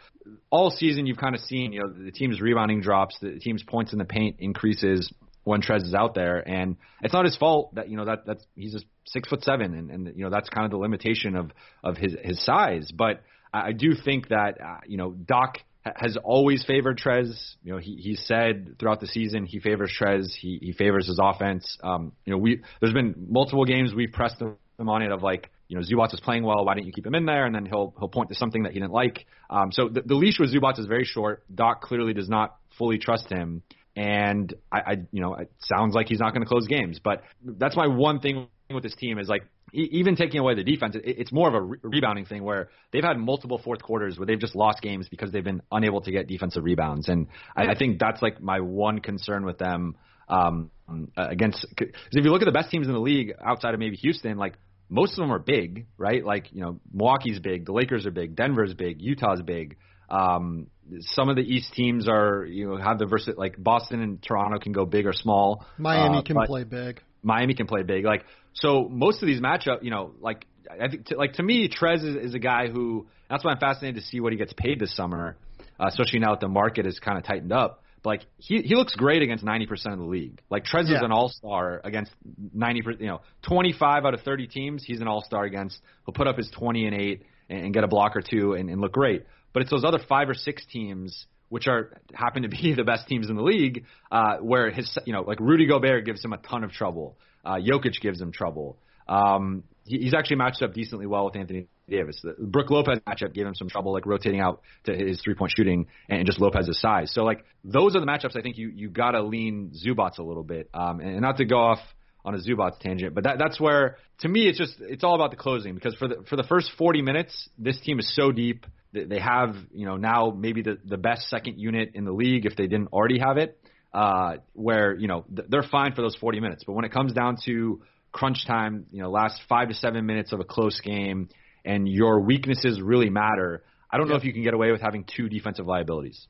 all season you've kind of seen, you know, the team's rebounding drops, the team's points in the paint increases when Trez is out there, and it's not his fault that you know that that's he's just six foot seven, and, and you know that's kind of the limitation of of his his size. But I do think that uh, you know Doc has always favored Trez. You know he he said throughout the season he favors Trez. He he favors his offense. Um, you know we there's been multiple games we've pressed him on it of like you know Zubac is playing well. Why didn't you keep him in there? And then he'll he'll point to something that he didn't like. Um, so the, the leash with Zubac is very short. Doc clearly does not fully trust him and I, I you know, it sounds like he's not going to close games. But that's my one thing with this team is like even taking away the defense, it's more of a re- rebounding thing where they've had multiple fourth quarters where they've just lost games because they've been unable to get defensive rebounds, and I, I think that's like my one concern with them um, against. Because if you look at the best teams in the league outside of maybe Houston, like most of them are big, right? Like you know, Milwaukee's big, the Lakers are big, Denver's big, Utah's big. Um, some of the East teams are you know have the versa like Boston and Toronto can go big or small. Miami uh, can play big. Miami can play big. Like so, most of these matchup, you know, like I think to, like to me, Trez is, is a guy who that's why I'm fascinated to see what he gets paid this summer, uh, especially now that the market is kind of tightened up. But like he he looks great against 90% of the league. Like Trez Yeah. is an all star against 90, per- you know, 25 out of 30 teams. He's an all star against. He'll put up his 20 and eight and, and get a block or two and, and look great. But it's those other five or six teams which are happen to be the best teams in the league, uh, where his you know like Rudy Gobert gives him a ton of trouble. Uh, Jokic gives him trouble. Um, he, he's actually matched up decently well with Anthony Davis. The Brook Lopez matchup gave him some trouble, like rotating out to his three point shooting and just Lopez's size. So like those are the matchups I think you you gotta lean Zubac a little bit. Um, and not to go off on a Zubac tangent, but that that's where to me it's just it's all about the closing because for the for the first 40 minutes this team is so deep. They have you know now maybe the the best second unit in the league if they didn't already have it. Uh, where you know th- they're fine for those 40 minutes, but when it comes down to crunch time, you know, last five to seven minutes of a close game, and your weaknesses really matter. I don't know if you can get away with having two defensive liabilities.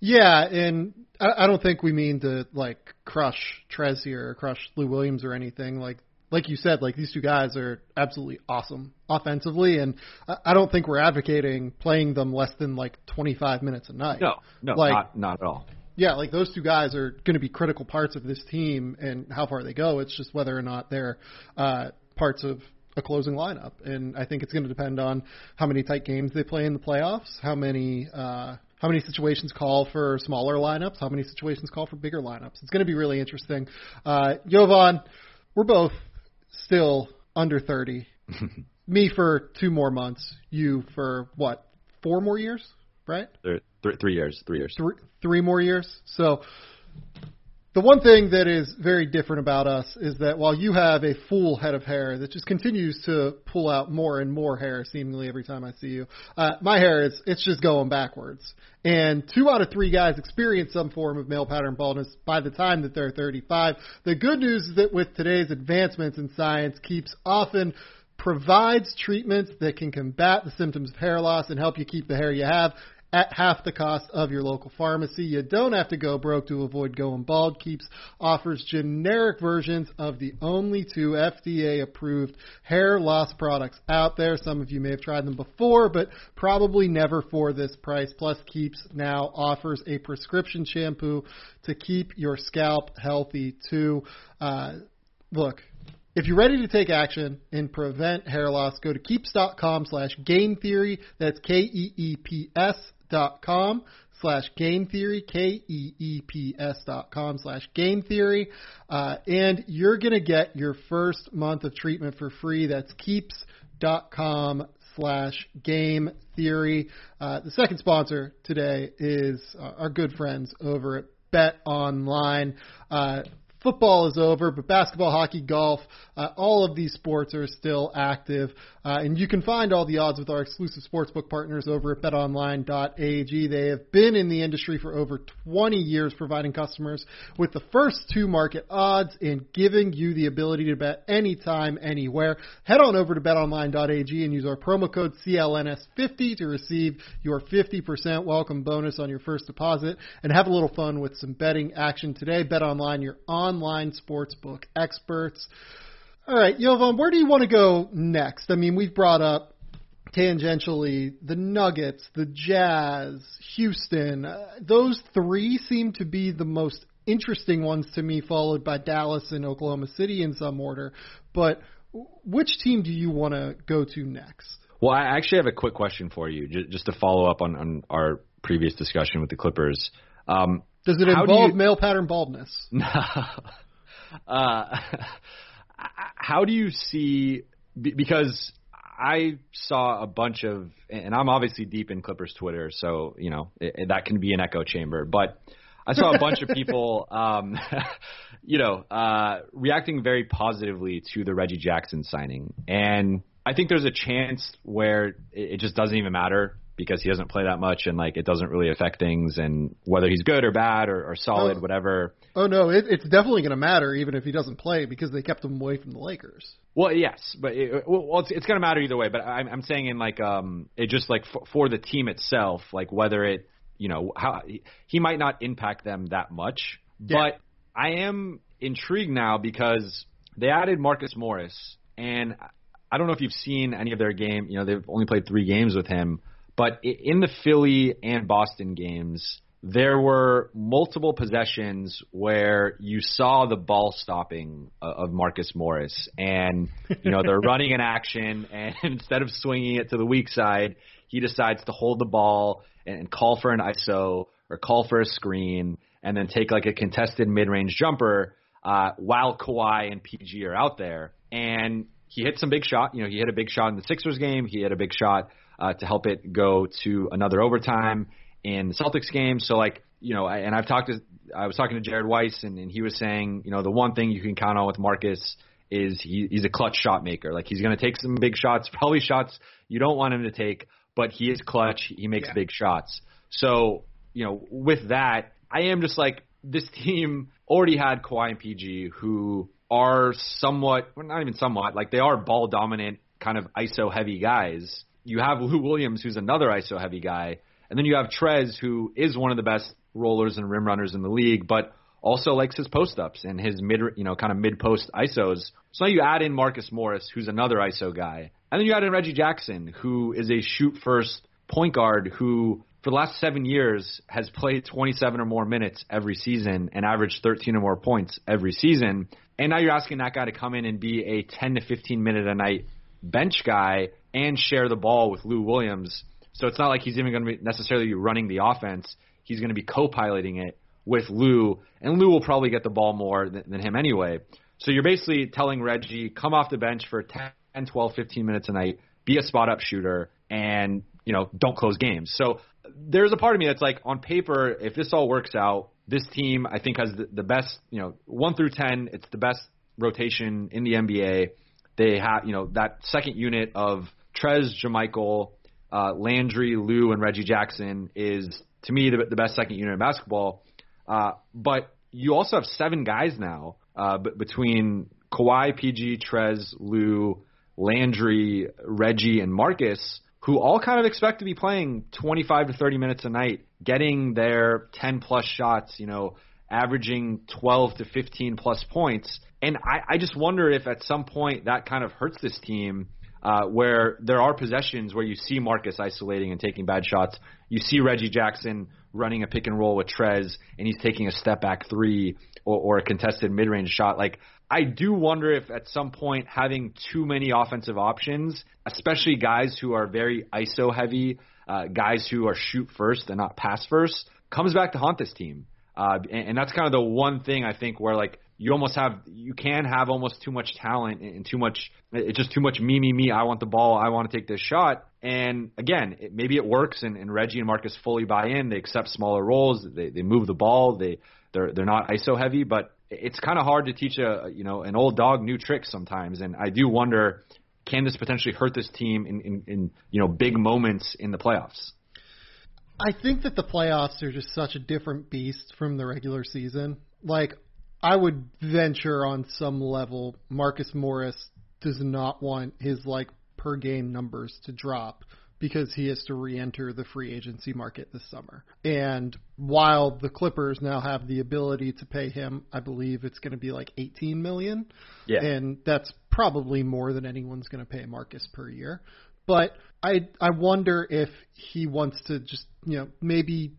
Yeah, and I, I don't think we mean to like crush Trez here or crush Lou Williams or anything. Like like you said, like these two guys are absolutely awesome offensively, and I, don't think we're advocating playing them less than like 25 minutes a night. No, no, Like- not not at all. Yeah, like those two guys are going to be critical parts of this team and how far they go. It's just whether or not they're uh, parts of a closing lineup, and I think it's going to depend on how many tight games they play in the playoffs, how many uh, how many situations call for smaller lineups, how many situations call for bigger lineups. It's going to be really interesting. Uh, Jovan, we're both still under thirty. Me for two more months. You for what? Four more years, right? Three years, three years. three, three more years. So the one thing that is very different about us is that while you have a full head of hair that just continues to pull out more and more hair seemingly every time I see you, uh, my hair is it's just going backwards. And two out of three guys experience some form of male pattern baldness by the time that they're 35. The good news is that with today's advancements in science, keeps often provides treatments that can combat the symptoms of hair loss and help you keep the hair you have at half the cost of your local pharmacy. You don't have to go broke to avoid going bald. Keeps offers generic versions of the only two FDA approved hair loss products out there. Some of you may have tried them before, but probably never for this price. Plus, Keeps now offers a prescription shampoo to keep your scalp healthy too. Uh, look, if you're ready to take action and prevent hair loss, go to keeps.com slash game theory. That's K-E-E-P-S dot com slash game theory, K-E-E-P-S dot com slash game theory. Uh, and you're going to get your first month of treatment for free. That's keeps dot com slash game theory. Uh, the second sponsor today is uh, our good friends over at Bet Online. Football is over, but basketball, hockey, golf, uh, all of these sports are still active. Uh, and you can find all the odds with our exclusive sportsbook partners over at betonline.ag. They have been in the industry for over 20 years, providing customers with the first two market odds and giving you the ability to bet anytime, anywhere. Head on over to betonline.ag and use our promo code CLNS50 to receive your 50% welcome bonus on your first deposit and have a little fun with some betting action today. Bet online, your online sportsbook experts. All right, Jovan, where do you want to go next? I mean, we've brought up tangentially the Nuggets, the Jazz, Houston. Uh, those three seem to be the most interesting ones to me, followed by Dallas and Oklahoma City in some order. But which team do you want to go to next? Well, I actually have a quick question for you, ju- just to follow up on, on our previous discussion with the Clippers. Um, Does it How do involve you- male pattern baldness? uh, how do you see? Because I saw a bunch of, and I'm obviously deep in Clippers Twitter, so you know it, that can be an echo chamber. But I saw a bunch of people, um, you know, uh, reacting very positively to the Reggie Jackson signing, and I think there's a chance where it, it just doesn't even matter because he doesn't play that much, and like it doesn't really affect things, and whether he's good or bad or, or solid, Oh. whatever. Oh no, it, it's definitely going to matter even if he doesn't play because they kept him away from the Lakers. Well, yes, but it, well, it's, it's going to matter either way. But I'm, I'm saying in like um, it just like for, for the team itself, like whether it you know, how he might not impact them that much. Yeah. But I am intrigued now because they added Marcus Morris, and I don't know if you've seen any of their game. You know, they've only played three games with him, but i- in the Philly and Boston games, there were multiple possessions where you saw the ball stopping uh, of Marcus Morris, and you know they're running an action, and instead of swinging it to the weak side, he decides to hold the ball and call for an ISO or call for a screen, and then take like a contested mid-range jumper uh, while Kawhi and PG are out there, and he hit some big shot. You know, he hit a big shot in the Sixers game. He hit a big shot uh, to help it go to another overtime in the Celtics game. So like, you know, I, and I've talked to, I was talking to Jared Weiss, and, and he was saying, you know, the one thing you can count on with Marcus is he, he's a clutch shot maker. Like he's going to take some big shots, probably shots you don't want him to take, but he is clutch. He makes Yeah. big shots. So, you know, with that, I am just like, this team already had Kawhi and PG who are somewhat, well, not even somewhat, like they are ball dominant, kind of ISO heavy guys. You have Lou Williams, who's another ISO heavy guy, and then you have Trez, who is one of the best rollers and rim runners in the league, but also likes his post ups and his mid, you know, kind of mid post ISOs. So now you add in Marcus Morris, who's another ISO guy, and then you add in Reggie Jackson, who is a shoot first point guard who for the last seven years has played 27 or more minutes every season and averaged 13 or more points every season. And now you're asking that guy to come in and be a 10 to 15 minute a night bench guy and share the ball with Lou Williams. So it's not like he's even going to be necessarily running the offense. He's going to be co-piloting it with Lou, and Lou will probably get the ball more than, than him anyway. So you're basically telling Reggie, come off the bench for 10, 12, 15 minutes a night, be a spot up shooter, and you know don't close games. So there's a part of me that's like, on paper, if this all works out, this team I think has the, the best, you know, one through ten, it's the best rotation in the NBA. They have, you know, that second unit of Trez, JaMychal, uh, Landry, Lou, and Reggie Jackson is to me the, the best second unit in basketball. Uh, but you also have seven guys now uh, b- between Kawhi, PG, Trez, Lou, Landry, Reggie, and Marcus, who all kind of expect to be playing 25 to 30 minutes a night, getting their 10 plus shots, you know, averaging 12 to 15 plus points. And I, I just wonder if at some point that kind of hurts this team. Uh, where there are possessions where you see Marcus isolating and taking bad shots. You see Reggie Jackson running a pick and roll with Trez, and he's taking a step back three or, or a contested mid range shot. Like, I do wonder if at some point having too many offensive options, especially guys who are very ISO heavy, uh, guys who are shoot first and not pass first, comes back to haunt this team. Uh, and, and that's kind of the one thing I think where like you almost have you can have almost too much talent and too much it's just too much me me me I want the ball I want to take this shot. And again it, maybe it works and, and Reggie and Marcus fully buy in. They accept smaller roles. They they move the ball. They they're they're not ISO heavy but it's kind of hard to teach a you know an old dog new tricks sometimes. And I do wonder can this potentially hurt this team in in, in you know big moments in the playoffs? I think that the playoffs are just such a different beast from the regular season. Like, I would venture on some level, Marcus Morris does not want his like per game numbers to drop because he has to re-enter the free agency market this summer. And while the Clippers now have the ability to pay him, I believe it's going to be like 18 million. Yeah. And that's probably more than anyone's going to pay Marcus per year. But I I wonder if he wants to just, you know, maybe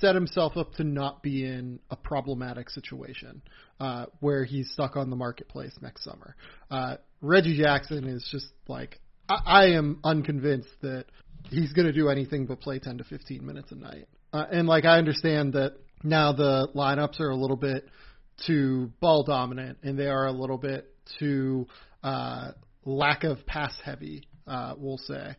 set himself up to not be in a problematic situation uh, where he's stuck on the marketplace next summer. Uh, Reggie Jackson is just like I, I am unconvinced that he's going to do anything but play 10 to 15 minutes a night. Uh, and like I understand that now the lineups are a little bit too ball dominant and they are a little bit too uh, lack of pass heavy. Uh, we'll say.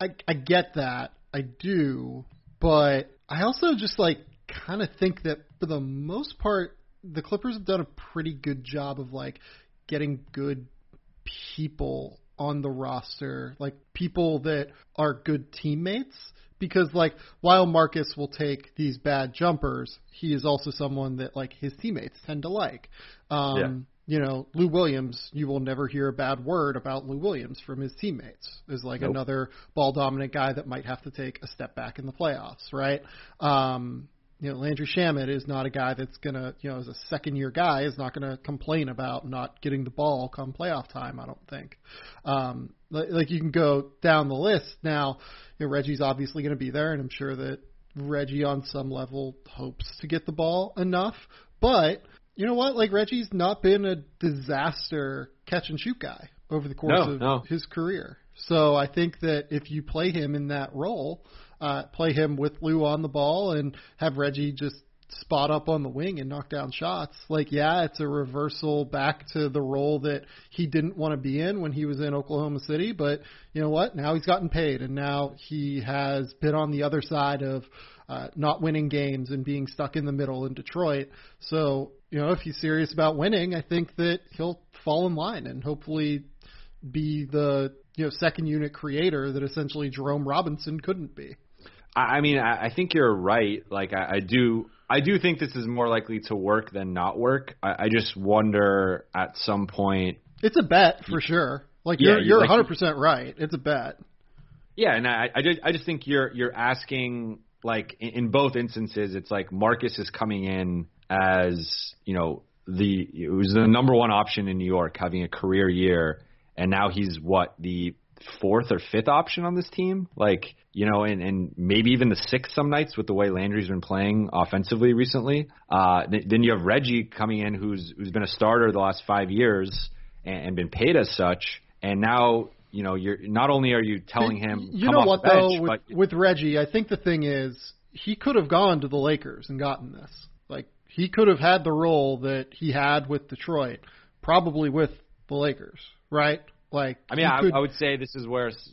I, I get that. I do, but I also just like kind of think that for the most part, the Clippers have done a pretty good job of like getting good people on the roster, like people that are good teammates. Because like while Marcus will take these bad jumpers, he is also someone that like his teammates tend to like. Um, you know, Lou Williams, you will never hear a bad word about Lou Williams from his teammates. Is like Nope. another ball dominant guy that might have to take a step back in the playoffs, right? Um, you know, Landry Shamet is not a guy that's gonna, you know, as a second year guy, is not gonna complain about not getting the ball come playoff time. I don't think. Um, like, like you can go down the list now. You know, Reggie's obviously going to be there, and I'm sure that Reggie on some level hopes to get the ball enough. But you know what? Like Reggie's not been a disaster catch and shoot guy over the course No, of no. his career. So I think that if you play him in that role, uh, play him with Lou on the ball and have Reggie just spot up on the wing and knock down shots. Like, yeah, it's a reversal back to the role that he didn't want to be in when he was in Oklahoma City. But you know what? Now he's gotten paid, and now he has been on the other side of uh, not winning games and being stuck in the middle in Detroit. So, you know, if he's serious about winning, I think that he'll fall in line and hopefully be the you know second unit creator that essentially Jerome Robinson couldn't be. I mean, I think you're right. Like, I, I do, I do think this is more likely to work than not work. I, I just wonder at some point. It's a bet for sure. Like Yeah, you're you- you're like- 100 percent right. It's a bet. Yeah, and I, I just, I just think you're, you're asking like in, in both instances, it's like Marcus is coming in as you know the it was the number one option in New York, having a career year, and now he's what the fourth or fifth option on this team. Like you know, and and maybe even the sixth some nights with the way Landry's been playing offensively recently. Uh, th- then you have Reggie coming in, who's who's been a starter the last five years and, and been paid as such, and now. You know, you're not only are you telling him You come know what bench, though with, but with Reggie, I think the thing is he could have gone to the Lakers and gotten this. Like he could have had the role that he had with Detroit, probably with the Lakers, right? Like I mean, I, could, I would say this is where s-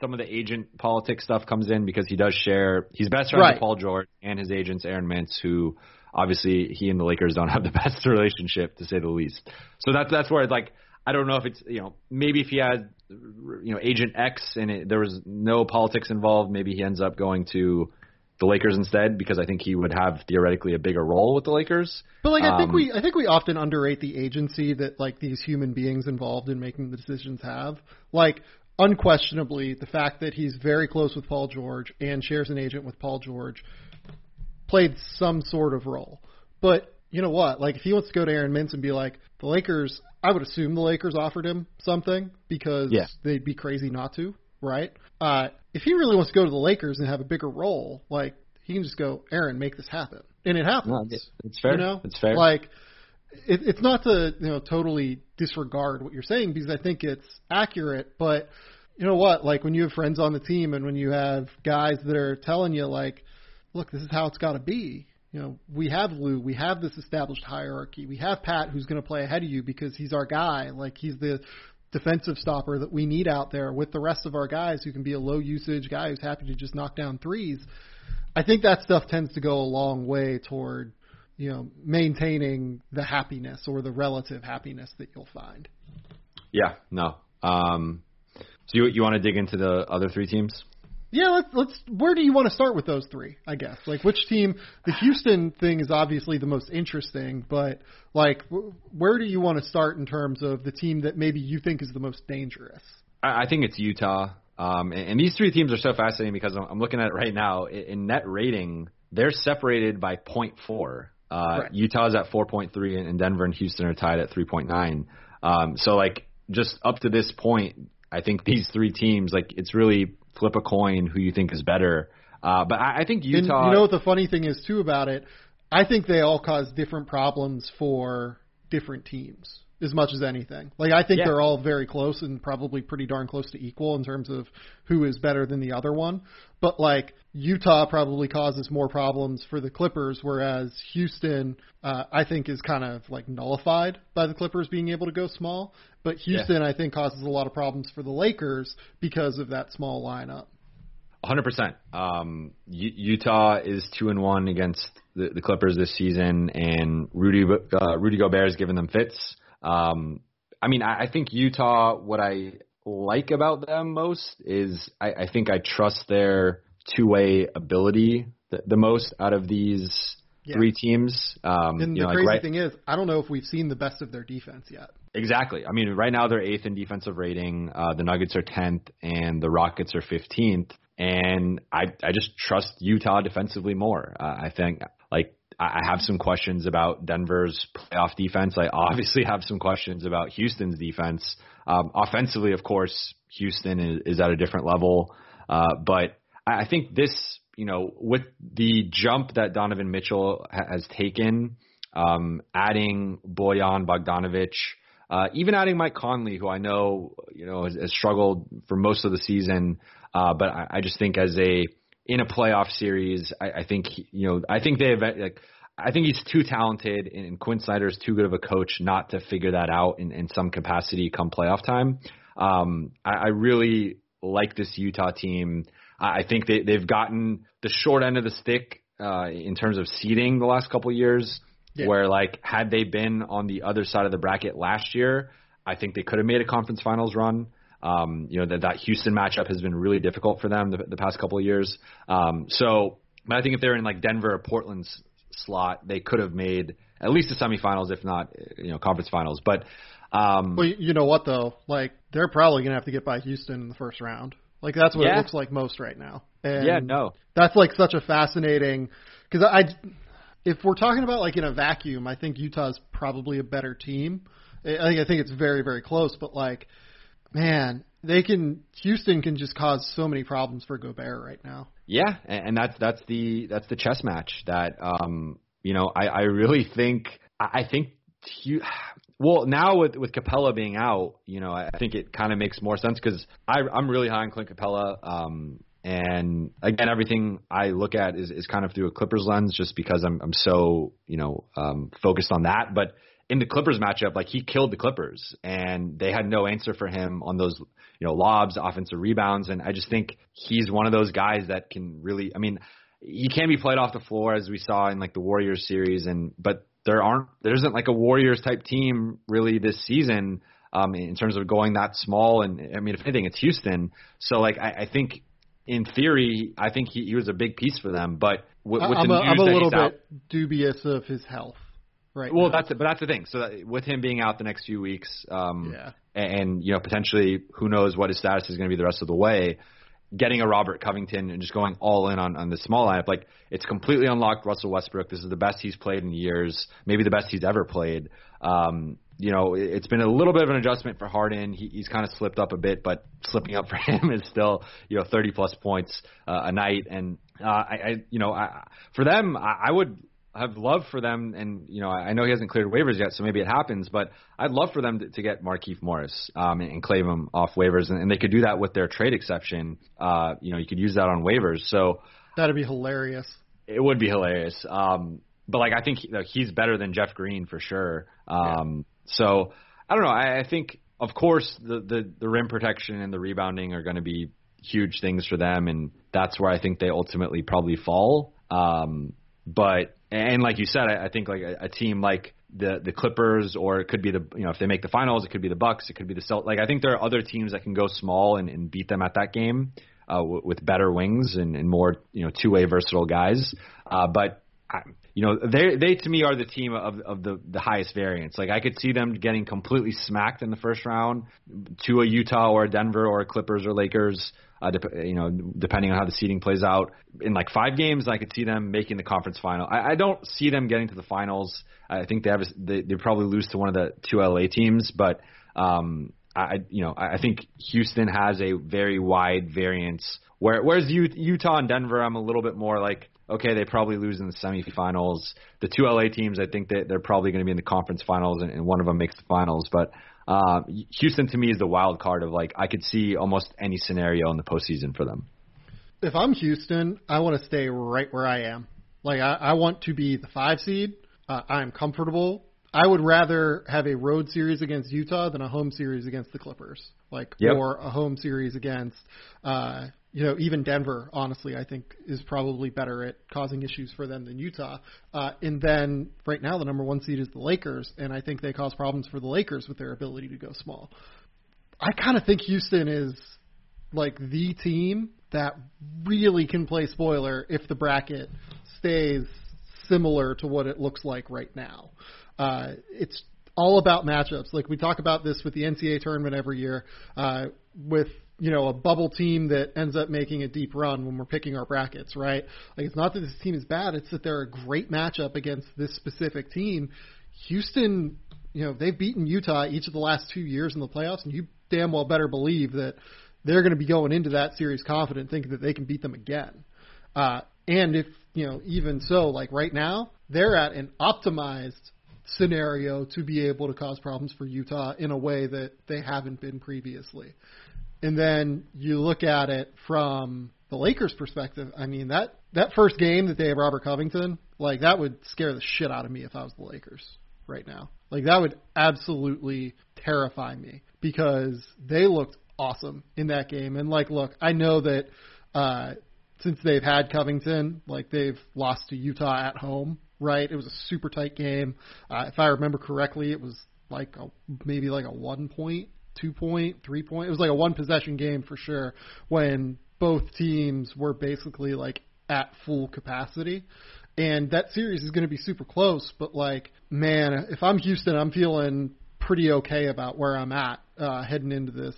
some of the agent politics stuff comes in because he does share. He's best friends Right. with Paul George and his agents Aaron Mintz, who obviously he and the Lakers don't have the best relationship to say the least. So that's that's where it's like I don't know if it's you know maybe if he had you know agent X and it, there was no politics involved, maybe he ends up going to the Lakers instead because I think he would have theoretically a bigger role with the Lakers. But like I think Um, we I think we often underrate the agency that like these human beings involved in making the decisions have. Like unquestionably the fact that he's very close with Paul George and shares an agent with Paul George played some sort of role. But you know what? Like if he wants to go to Aaron Mintz and be like, the Lakers I would assume the Lakers offered him something because Yeah. they'd be crazy not to, right? Uh if he really wants to go to the Lakers and have a bigger role, like he can just go, Aaron, make this happen. And it happens. No, it's- it's fair. You know, It's fair. Like, it, it's not to you know totally disregard what you're saying because I think it's accurate. But you know what? Like when you have friends on the team and when you have guys that are telling you like, look, this is how it's got to be. You know, we have Lou, we have this established hierarchy. We have Pat who's going to play ahead of you because he's our guy. Like he's the defensive stopper that we need out there with the rest of our guys who can be a low usage guy who's happy to just knock down threes. I think that stuff tends to go a long way toward, you know, maintaining the happiness or the relative happiness that you'll find. Yeah, no. Um, so you you want to dig into the other three teams? Yeah, let's let's. Where do you want to start with those three? I guess like which team? The Houston thing is obviously the most interesting, but like where do you want to start in terms of the team that maybe you think is the most dangerous? I, I think it's Utah. Um, and, and these three teams are so fascinating because I'm, I'm looking at it right now. In, in net rating, they're separated by 0.4. Uh, Right. Utah's at 4.3, and, and Denver and Houston are tied at 3.9. Um, so like just up to this point, I think these three teams like it's really flip a coin who you think is better. Uh, but I, I think And Utah. you know what the funny thing is too about it? I think they all cause different problems for different teams as much as anything. Like I think Yeah. they're all very close and probably pretty darn close to equal in terms of who is better than the other one. But like Utah probably causes more problems for the Clippers, whereas Houston, uh, I think, is kind of like nullified by the Clippers being able to go small. But Houston, I think, causes a lot of problems for the Lakers because of that small lineup. Hundred percent. Um, U- Utah is two and one against the, the Clippers this season, and Rudy uh, Rudy Gobert has given them fits. Um, I mean, I, I think Utah. What I like about them most is I, I think I trust their two way ability the, the most out of these yeah. three teams. Um, and the know, crazy like right, thing is, I don't know if we've seen the best of their defense yet. Exactly. I mean, right now they're eighth in defensive rating. Uh, the Nuggets are tenth, and the Rockets are fifteenth. And I I just trust Utah defensively more. Uh, I think like I have some questions about Denver's playoff defense. I obviously have some questions about Houston's defense. Um, offensively, of course, Houston is, is at a different level. Uh, but I think this, you know, with the jump that Donovan Mitchell ha- has taken, um, adding Bojan Bogdanovic, uh, even adding Mike Conley, who I know, you know, has, has struggled for most of the season, uh, but I, I just think as a in a playoff series, I, I think you know, I think they have like. I think he's too talented, and Quin Snyder is too good of a coach not to figure that out in, in some capacity come playoff time. Um, I, I really like this Utah team. I think they, they've gotten the short end of the stick uh, in terms of seeding the last couple of years. Yeah. Where like had they been on the other side of the bracket last year, I think they could have made a conference finals run. Um, you know that that Houston matchup has been really difficult for them the, the past couple of years. Um, so, but I think if they're in like Denver or Portland's slot, they could have made at least the semifinals, if not you know conference finals. But um, well, you know what though, like they're probably gonna have to get by Houston in the first round. Like that's what yeah. it looks like most right now. And yeah, no, that's like such a fascinating because I, if we're talking about like in a vacuum, I think Utah's probably a better team. I think I think it's very very close, but like, man, they can Houston can just cause so many problems for Gobert right now. Yeah, and that's that's the that's the chess match that um you know I I really think I think well, now with with Capela being out, you know, I think it kind of makes more sense because I I'm really high on Clint Capela Um, and again, everything I look at is, is kind of through a Clippers lens, just because I'm I'm so you know um, focused on that. But in the Clippers matchup, like he killed the Clippers, and they had no answer for him on those you know lobs, offensive rebounds, and I just think he's one of those guys that can really. I mean, he can be played off the floor as we saw in like the Warriors series, and but there aren't there isn't like a Warriors type team really this season um, in terms of going that small. And I mean, if anything, it's Houston. So like I, I think in theory, I think he, he was a big piece for them. But with, with I'm the a, I'm a little bit out, dubious of his health. Right. Well, now. that's it, but that's the thing. So that, with him being out the next few weeks, um, yeah. and, and you know potentially who knows what his status is going to be the rest of the way getting a Robert Covington and just going all in on, on the small lineup. Like it's completely unlocked Russell Westbrook. This is the best he's played in years, maybe the best he's ever played. Um, you know, it's been a little bit of an adjustment for Harden. He, he's kind of slipped up a bit, but slipping up for him is still, you know, 30 plus points uh, a night. And uh, I, I, you know, I, for them, I, I would have loved for them, and you know, I know he hasn't cleared waivers yet, so maybe it happens. But I'd love for them to, to get Markieff Morris um, and, and claim him off waivers, and, and they could do that with their trade exception. Uh, you know, you could use that on waivers. So that'd be hilarious. It would be hilarious. Um, but like, I think he, like, he's better than Jeff Green for sure. Um, yeah. So I don't know. I, I think, of course, the, the the rim protection and the rebounding are going to be huge things for them, and that's where I think they ultimately probably fall. Um, but and like you said, I, I think like a, a team like the the Clippers, or it could be the you know if they make the finals, it could be the Bucks, it could be the Celt. Like I think there are other teams that can go small and, and beat them at that game uh, w- with better wings and, and more you know two way versatile guys. Uh, but I, you know they they to me are the team of of the the highest variance. Like I could see them getting completely smacked in the first round to a Utah or a Denver or a Clippers or Lakers uh, dep- you know, depending on how the seeding plays out. In like five games, I could see them making the conference final. I, I don't see them getting to the finals. I think they have a, they they probably lose to one of the two LA teams, but um, I you know I think Houston has a very wide variance. Where whereas Utah and Denver, I'm a little bit more like okay, they probably lose in the semifinals. The two LA teams, I think that they're probably going to be in the conference finals, and, and one of them makes the finals. But uh, Houston to me is the wild card of like I could see almost any scenario in the postseason for them. If I'm Houston, I want to stay right where I am. Like I, I want to be the five seed. Uh, I'm comfortable. I would rather have a road series against Utah than a home series against the Clippers. Like yep. or a home series against uh, you know, even Denver, honestly, I think is probably better at causing issues for them than Utah. Uh, and then right now, the number one seed is the Lakers, and I think they cause problems for the Lakers with their ability to go small. I kind of think Houston is like the team that really can play spoiler if the bracket stays similar to what it looks like right now. Uh, it's all about matchups. Like we talk about this with the NCAA tournament every year, uh, with you know a bubble team that ends up making a deep run when we're picking our brackets, right? Like it's not that this team is bad; it's that they're a great matchup against this specific team. Houston, you know, they've beaten Utah each of the last two years in the playoffs, and you damn well better believe that they're going to be going into that series confident, thinking that they can beat them again. Uh, and if you know, even so, like right now, they're at an optimized scenario to be able to cause problems for Utah in a way that they haven't been previously. And then you look at it from the Lakers' perspective. I mean that that first game that they have Robert Covington, like that would scare the shit out of me if I was the Lakers right now. Like that would absolutely terrify me because they looked awesome in that game. And like, look, I know that uh, since they've had Covington, like they've lost to Utah at home, right? It was a super tight game. Uh, if I remember correctly, it was like a, maybe like a one point, two point, three point. It was like a one possession game for sure when both teams were basically like at full capacity. And that series is going to be super close, but like, man, if I'm Houston, I'm feeling pretty okay about where I'm at uh, heading into this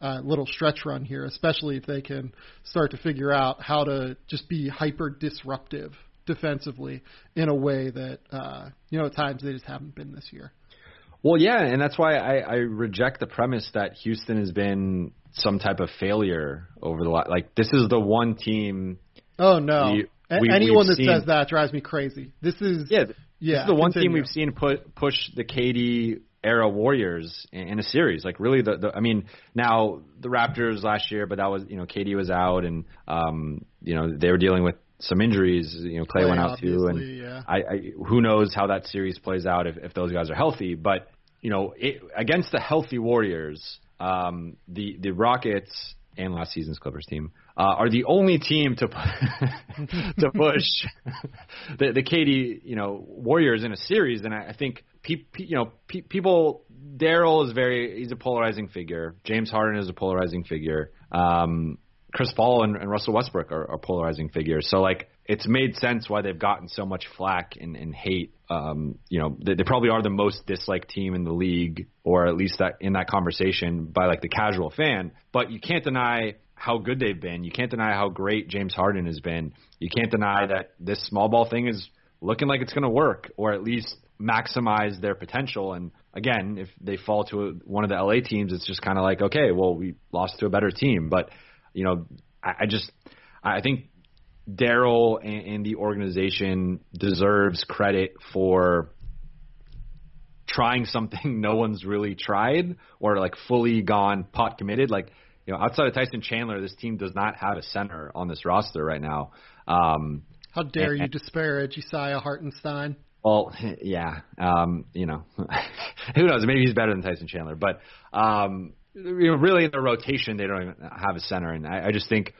uh, little stretch run here, especially if they can start to figure out how to just be hyper disruptive defensively in a way that uh, you know at times they just haven't been this year. Well, yeah, and that's why I, I reject the premise that Houston has been some type of failure over the last. Like this is the one team. Oh no! We, we, Anyone that seen, says that drives me crazy. This is yeah, yeah. This is the one continue. team we've seen put push the KD era Warriors in, in a series. Like really, the, the I mean, now the Raptors last year, but that was you know KD was out, and um, you know they were dealing with some injuries. You know, Clay, Clay went out too, and yeah. I, I who knows how that series plays out if, if those guys are healthy. But you know, it, against the healthy Warriors, um, the the Rockets and last season's Clippers team uh, are the only team to to push the the KD you know Warriors in a series, and I, I think pe- pe- you know pe- people. Daryl is very he's a polarizing figure. James Harden is a polarizing figure. Um, Chris Paul and, and Russell Westbrook are, are polarizing figures. So like it's made sense why they've gotten so much flack and, and hate. Um, you know, they, they probably are the most disliked team in the league, or at least that in that conversation by like the casual fan. But you can't deny how good they've been. You can't deny how great James Harden has been. You can't deny that this small ball thing is looking like it's going to work, or at least maximize their potential. And again, if they fall to a, one of the LA teams, it's just kind of like, okay, well, we lost to a better team. But you know, I, I just I think Daryl and, and the organization deserves credit for trying something no one's really tried or like fully gone pot committed. Like, you know, outside of Tyson Chandler, this team does not have a center on this roster right now. Um, How dare and, you disparage Isaiah Hartenstein? Well, yeah, um, you know, who knows? Maybe he's better than Tyson Chandler, but um, really in the rotation they don't even have a center, and I, I just think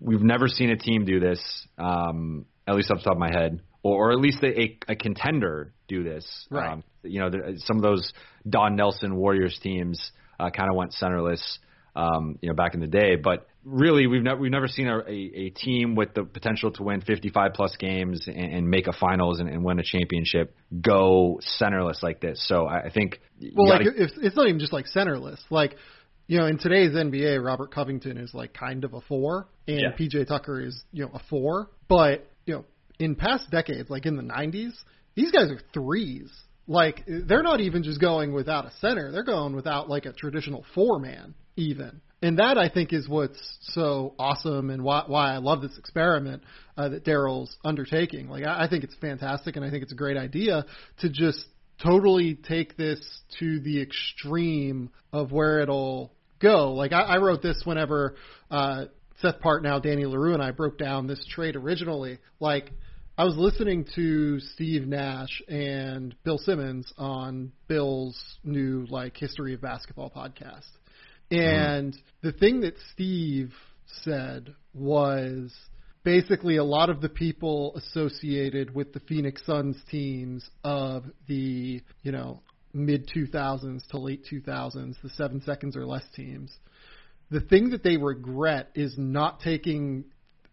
we've never seen a team do this, um, at least off the top of my head, or, or at least a, a contender do this. Right. Um, you know, there, some of those Don Nelson Warriors teams uh, kind of went centerless, um, you know, back in the day, but really we've never we've never seen a, a, a team with the potential to win 55 plus games and, and make a finals and, and win a championship go centerless like this. So I, I think well, gotta, like if, it's not even just like centerless. Like you know, in today's NBA, Robert Covington is like kind of a four, and yeah. PJ Tucker is you know a four. But you know, in past decades, like in the 90s, these guys are threes. Like they're not even just going without a center; they're going without like a traditional four man even and that I think is what's so awesome and why, why I love this experiment uh, that Daryl's undertaking. Like I, I think it's fantastic, and I think it's a great idea to just totally take this to the extreme of where it'll go. Like I, I wrote this whenever uh, Seth Partnow, Danny Leroux and I broke down this trade originally. Like I was listening to Steve Nash and Bill Simmons on Bill's new like history of basketball podcast and mm-hmm. the thing that Steve said was basically a lot of the people associated with the Phoenix Suns teams of the, you know, mid 2000s to late 2000s, the 7 seconds or less teams. The thing that they regret is not taking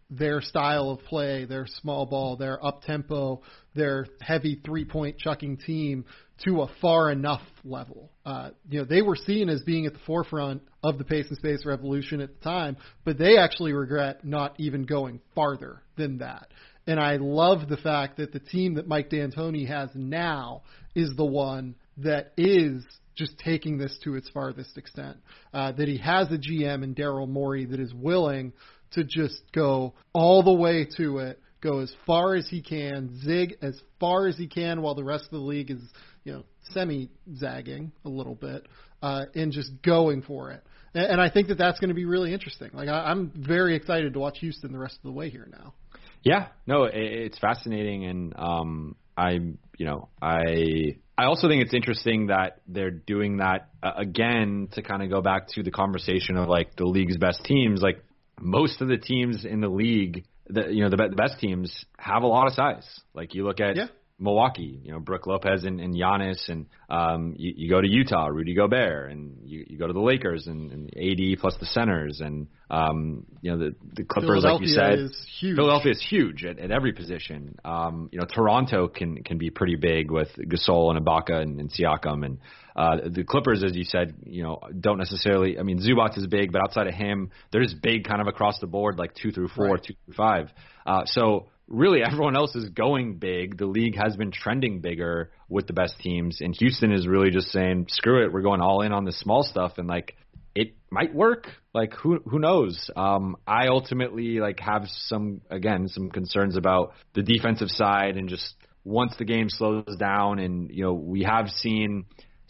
their style of play, their small ball, their up tempo, their heavy three point chucking team to a far enough level. Uh, you know, they were seen as being at the forefront of the pace and space revolution at the time, but they actually regret not even going farther than that. And I love the fact that the team that Mike D'Antoni has now is the one that is just taking this to its farthest extent. Uh, that he has a GM in Daryl Morey that is willing to just go all the way to it, go as far as he can, zig as far as he can, while the rest of the league is, you know, semi zagging a little bit, uh, and just going for it. And, and I think that that's going to be really interesting. Like I, I'm very excited to watch Houston the rest of the way here now. Yeah, no, it, it's fascinating, and um, I'm, you know, I I also think it's interesting that they're doing that uh, again to kind of go back to the conversation of like the league's best teams. Like most of the teams in the league, the you know the, the best teams have a lot of size. Like you look at yeah. Milwaukee, you know, Brook Lopez and, and Giannis, and um, you, you go to Utah, Rudy Gobert, and you, you go to the Lakers and, and AD plus the centers, and um, you know the the Clippers, like you said, Philadelphia is huge. Philadelphia is huge at, at every position. Um, you know, Toronto can can be pretty big with Gasol and Ibaka and, and Siakam, and uh, the Clippers, as you said, you know, don't necessarily. I mean, Zubac is big, but outside of him, they're just big kind of across the board, like two through four, Right. two through five. Uh, so really everyone else is going big. The league has been trending bigger with the best teams, and Houston is really just saying, "Screw it, we're going all in on the small stuff." And like, it might work. Like, who who knows? Um, I ultimately like have some again some concerns about the defensive side, and just once the game slows down, and you know we have seen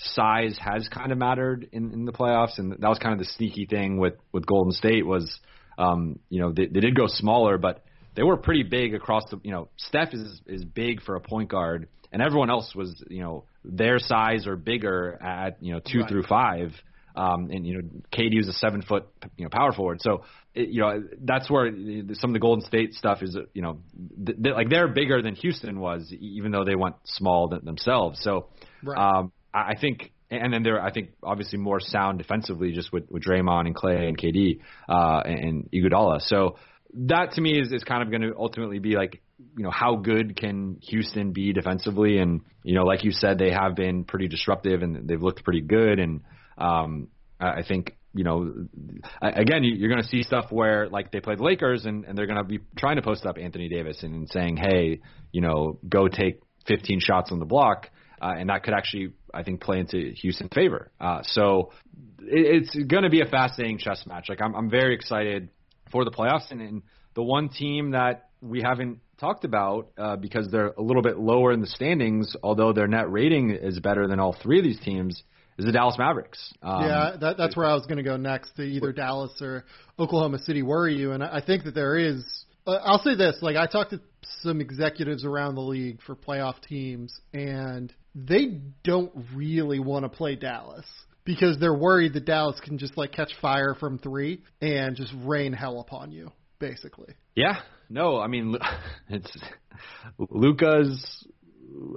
size has kind of mattered in, in the playoffs, and that was kind of the sneaky thing with with Golden State was, um, you know, they, they did go smaller, but they were pretty big across the. You know, Steph is is big for a point guard, and everyone else was, you know, their size or bigger at you know two Right. through five. Um, and you know, KD was a seven foot, you know, power forward. So, it, you know, that's where some of the Golden State stuff is, you know, th- th- like they're bigger than Houston was, even though they went small th- themselves. So, Right. um, I think, and then they're, I think, obviously more sound defensively, just with, with Draymond and Clay and KD uh, and Iguodala. So that to me is, is kind of going to ultimately be like, you know, how good can Houston be defensively? And you know, like you said, they have been pretty disruptive and they've looked pretty good. And um, I think. You know, again, you- you're going to see stuff where like they play the Lakers and, and they're going to be trying to post up Anthony Davis and, and saying, hey, you know, go take 15 shots on the block uh, and that could actually, I think, play into Houston's favor. Uh, so it, it's going to be a fascinating chess match. Like I'm, I'm very excited for the playoffs, and, and the one team that we haven't talked about uh, because they're a little bit lower in the standings, although their net rating is better than all three of these teams, is the Dallas Mavericks. Um, yeah, that, that's where I was going to go next to either Dallas or Oklahoma City. Worry you? And I think that there is. Uh, I'll say this: like I talked to some executives around the league for playoff teams, and they don't really want to play Dallas because they're worried that Dallas can just like catch fire from three and just rain hell upon you, basically. Yeah, no, I mean, it's Luka's.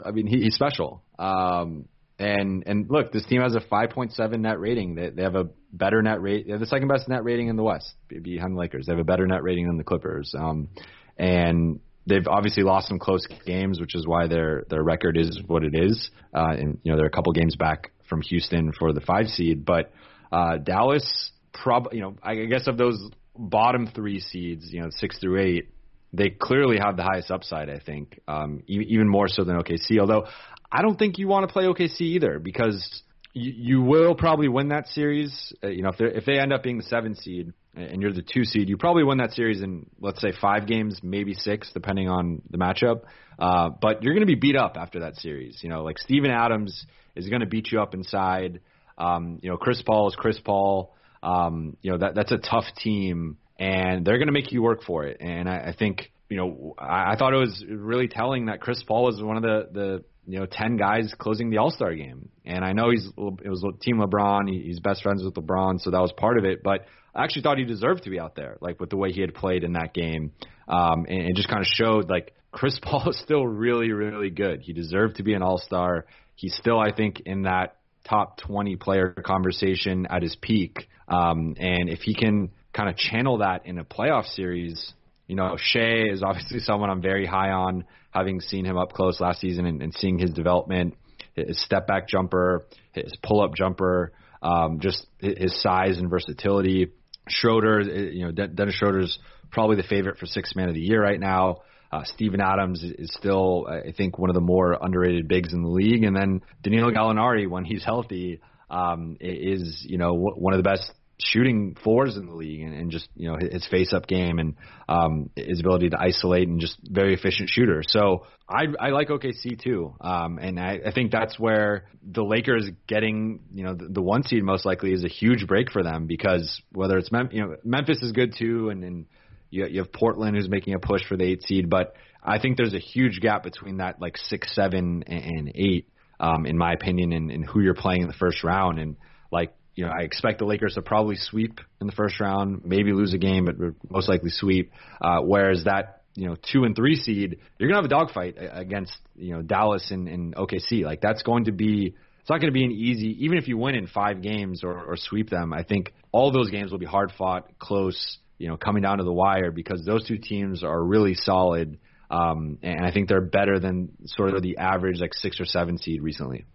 I mean, he, he's special. Um, and and look, this team has a 5.7 net rating. They, they have a better net rate. They have the second best net rating in the West be- behind the Lakers. They have a better net rating than the Clippers. Um, and they've obviously lost some close games, which is why their their record is what it is. Uh, and you know they're a couple games back from Houston for the five seed, but uh, Dallas, prob you know I guess of those bottom three seeds, you know six through eight, they clearly have the highest upside. I think um, e- even more so than OKC. Although I don't think you want to play OKC either because you, you will probably win that series. Uh, you know if they if they end up being the seven seed and you're the two seed, you probably win that series in let's say five games, maybe six, depending on the matchup. Uh, but you're going to be beat up after that series. You know, like Steven Adams is going to beat you up inside. Um, you know, Chris Paul is Chris Paul. Um, you know that that's a tough team, and they're going to make you work for it. And I, I think you know I, I thought it was really telling that Chris Paul was one of the the you know ten guys closing the All Star game. And I know he's it was Team LeBron. He, he's best friends with LeBron, so that was part of it. But I actually thought he deserved to be out there, like with the way he had played in that game, um, and it just kind of showed like Chris Paul is still really, really good. He deserved to be an All Star. He's still, I think, in that top 20 player conversation at his peak. Um, and if he can kind of channel that in a playoff series, You know, Shai is obviously someone I'm very high on, having seen him up close last season and, and seeing his development, his step back jumper, his pull up jumper, um, just his size and versatility. Schroeder, you know, Dennis Schroeder's probably the favorite for sixth man of the year right now. Uh, Steven Adams is still, I think, one of the more underrated bigs in the league. And then Danilo Gallinari, when he's healthy, um, is you know one of the best shooting fours in the league and, and just you know his face up game and um his ability to isolate and just very efficient shooter. So I I like OKC too. Um and I, I think that's where the Lakers getting, you know, the, the one seed most likely is a huge break for them because whether it's Mem- you know Memphis is good too and and you you have Portland who's making a push for the 8 seed, but I think there's a huge gap between that like 6 7 and, and 8 um in my opinion and, and who you're playing in the first round and like you know, I expect the Lakers to probably sweep in the first round, maybe lose a game, but most likely sweep. Uh, whereas that, you know, two and three seed, you're gonna have a dogfight against, you know, Dallas and, and OKC. Like that's going to be, it's not going to be an easy, even if you win in five games or, or sweep them. I think all those games will be hard fought, close, you know, coming down to the wire because those two teams are really solid. Um, and I think they're better than sort of the average like six or seven seed recently.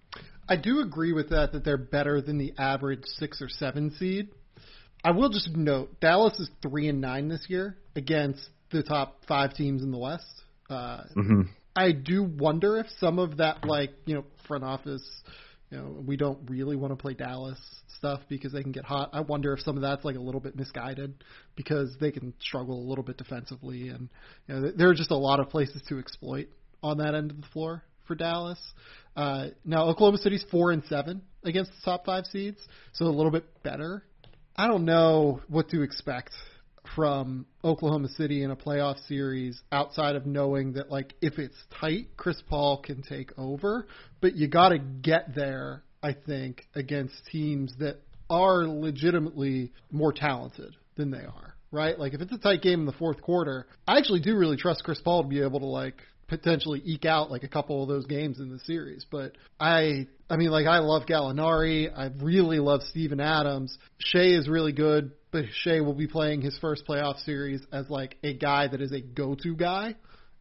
I do agree with that that they're better than the average six or seven seed. I will just note Dallas is three and nine this year against the top five teams in the West. Uh, mm-hmm. I do wonder if some of that, like you know, front office, you know, we don't really want to play Dallas stuff because they can get hot. I wonder if some of that's like a little bit misguided because they can struggle a little bit defensively, and you know, there are just a lot of places to exploit on that end of the floor for Dallas. Uh, now Oklahoma City's four and seven against the top five seeds, so a little bit better. I don't know what to expect from Oklahoma City in a playoff series outside of knowing that like if it's tight, Chris Paul can take over, but you got to get there. I think against teams that are legitimately more talented than they are right? Like if it's a tight game in the fourth quarter, I actually do really trust Chris Paul to be able to like potentially eke out like a couple of those games in the series. But I, I mean, like I love Gallinari. I really love Steven Adams. Shai is really good, but Shai will be playing his first playoff series as like a guy that is a go-to guy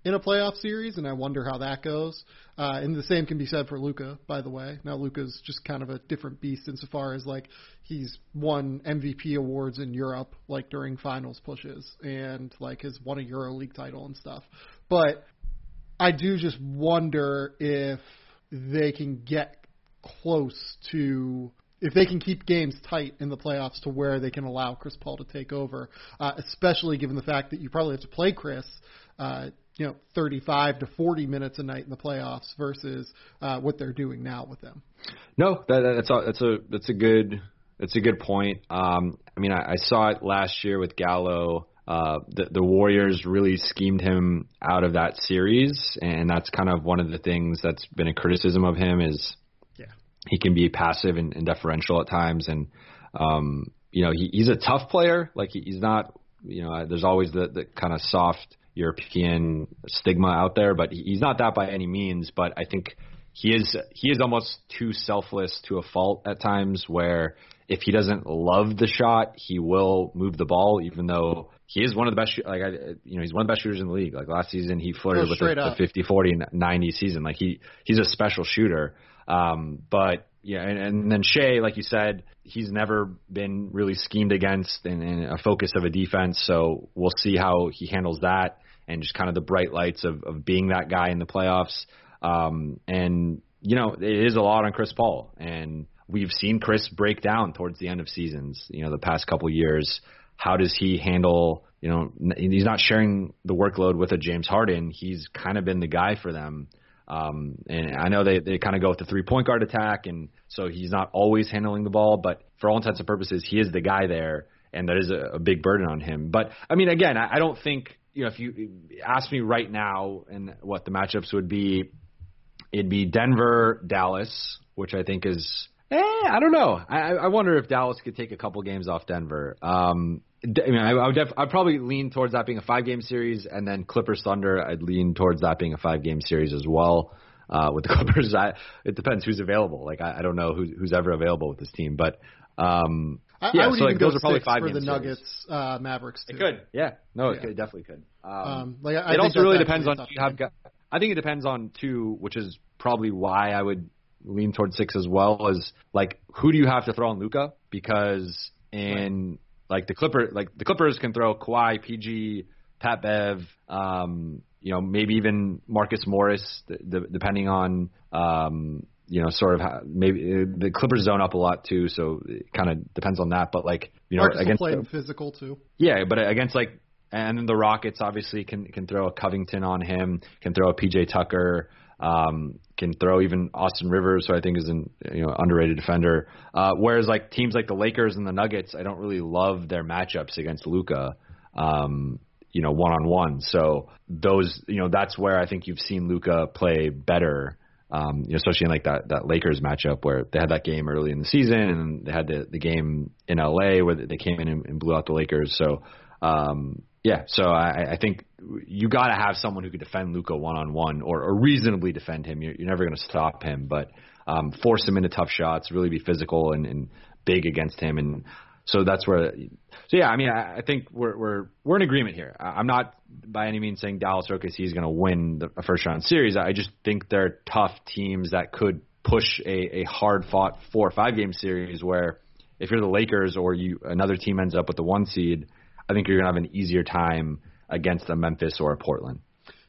in a playoff series, and I wonder how that goes. Uh, and the same can be said for Luka, by the way. Now Luka's just kind of a different beast insofar as like he's won MVP awards in Europe, like during finals pushes, and like has won a Euro League title and stuff. But I do just wonder if they can get close to if they can keep games tight in the playoffs to where they can allow Chris Paul to take over, uh, especially given the fact that you probably have to play Chris, uh, you know, 35 to 40 minutes a night in the playoffs versus uh, what they're doing now with them. No, that, that's a, that's a that's a good that's a good point. Um, I mean, I, I saw it last year with Gallo uh, the, the Warriors really schemed him out of that series, and that's kind of one of the things that's been a criticism of him is yeah. he can be passive and, and deferential at times, and um, you know he, he's a tough player. Like he, he's not, you know, there's always the, the kind of soft European stigma out there, but he's not that by any means. But I think he is he is almost too selfless to a fault at times where if he doesn't love the shot, he will move the ball, even though he is one of the best. Like I, you know, he's one of the best shooters in the league. Like last season, he flirted oh, with the, the 50, 40, 90 season. Like he he's a special shooter. Um, but yeah, and, and then Shai, like you said, he's never been really schemed against and, and a focus of a defense. So we'll see how he handles that and just kind of the bright lights of, of being that guy in the playoffs. Um, and you know, it is a lot on Chris Paul, and we've seen Chris break down towards the end of seasons. You know, the past couple years how does he handle, you know, he's not sharing the workload with a James Harden. He's kind of been the guy for them. Um, and I know they, they kind of go with the three point guard attack, and so he's not always handling the ball, but for all intents and purposes, he is the guy there, and that is a, a big burden on him. But I mean, again, I, I don't think you know if you ask me right now and what the matchups would be, it'd be Denver, Dallas, which I think is Eh, I don't know. I, I wonder if Dallas could take a couple games off Denver. Um, I mean, I, I would def- I'd probably lean towards that being a five game series, and then Clippers Thunder. I'd lean towards that being a five game series as well. Uh, with the Clippers, I, it depends who's available. Like I, I don't know who's who's ever available with this team, but um, I, Yeah, I would so, even like, go those are probably six five for game the series. Nuggets uh, Mavericks too. It could, yeah. No, it, Yeah. could, it definitely could. Um, Um, like, I, I it also really depends on you have got. I think it depends on two, which is probably why I would lean towards six as well. Is like who do you have to throw on Luka? Because in like the Clipper, like the Clippers can throw Kawhi, PG, Pat Bev, um, you know, maybe even Marcus Morris, d- d- depending on. Um, you know, sort of how, maybe uh, the Clippers zone up a lot too, so it kind of depends on that. But like, you know, Marcus against the- physical too. yeah, but against like, and then the Rockets obviously can can throw a Covington on him, can throw a PJ Tucker, um, can throw even Austin Rivers, who I think is an you know underrated defender. Uh, whereas like teams like the Lakers and the Nuggets, I don't really love their matchups against Luka. Um, you know, one on one. So those, you know, that's where I think you've seen Luka play better. Um, you know, especially in like that that Lakers matchup where they had that game early in the season, and they had the the game in LA where they came in and, and blew out the Lakers. So, um, yeah, so I, I think you got to have someone who could defend Luka one on one or, or reasonably defend him. You're, you're never going to stop him, but um, force him into tough shots, really be physical and, and big against him, and so that's where. So yeah, I mean, I, I think we're we're we're in agreement here. I- I'm not by any means saying Dallas or OKC is going to win the a first round series. I just think they're tough teams that could push a, a hard fought four or five game series where if you're the Lakers or you another team ends up with the one seed, I think you're going to have an easier time against a Memphis or a Portland.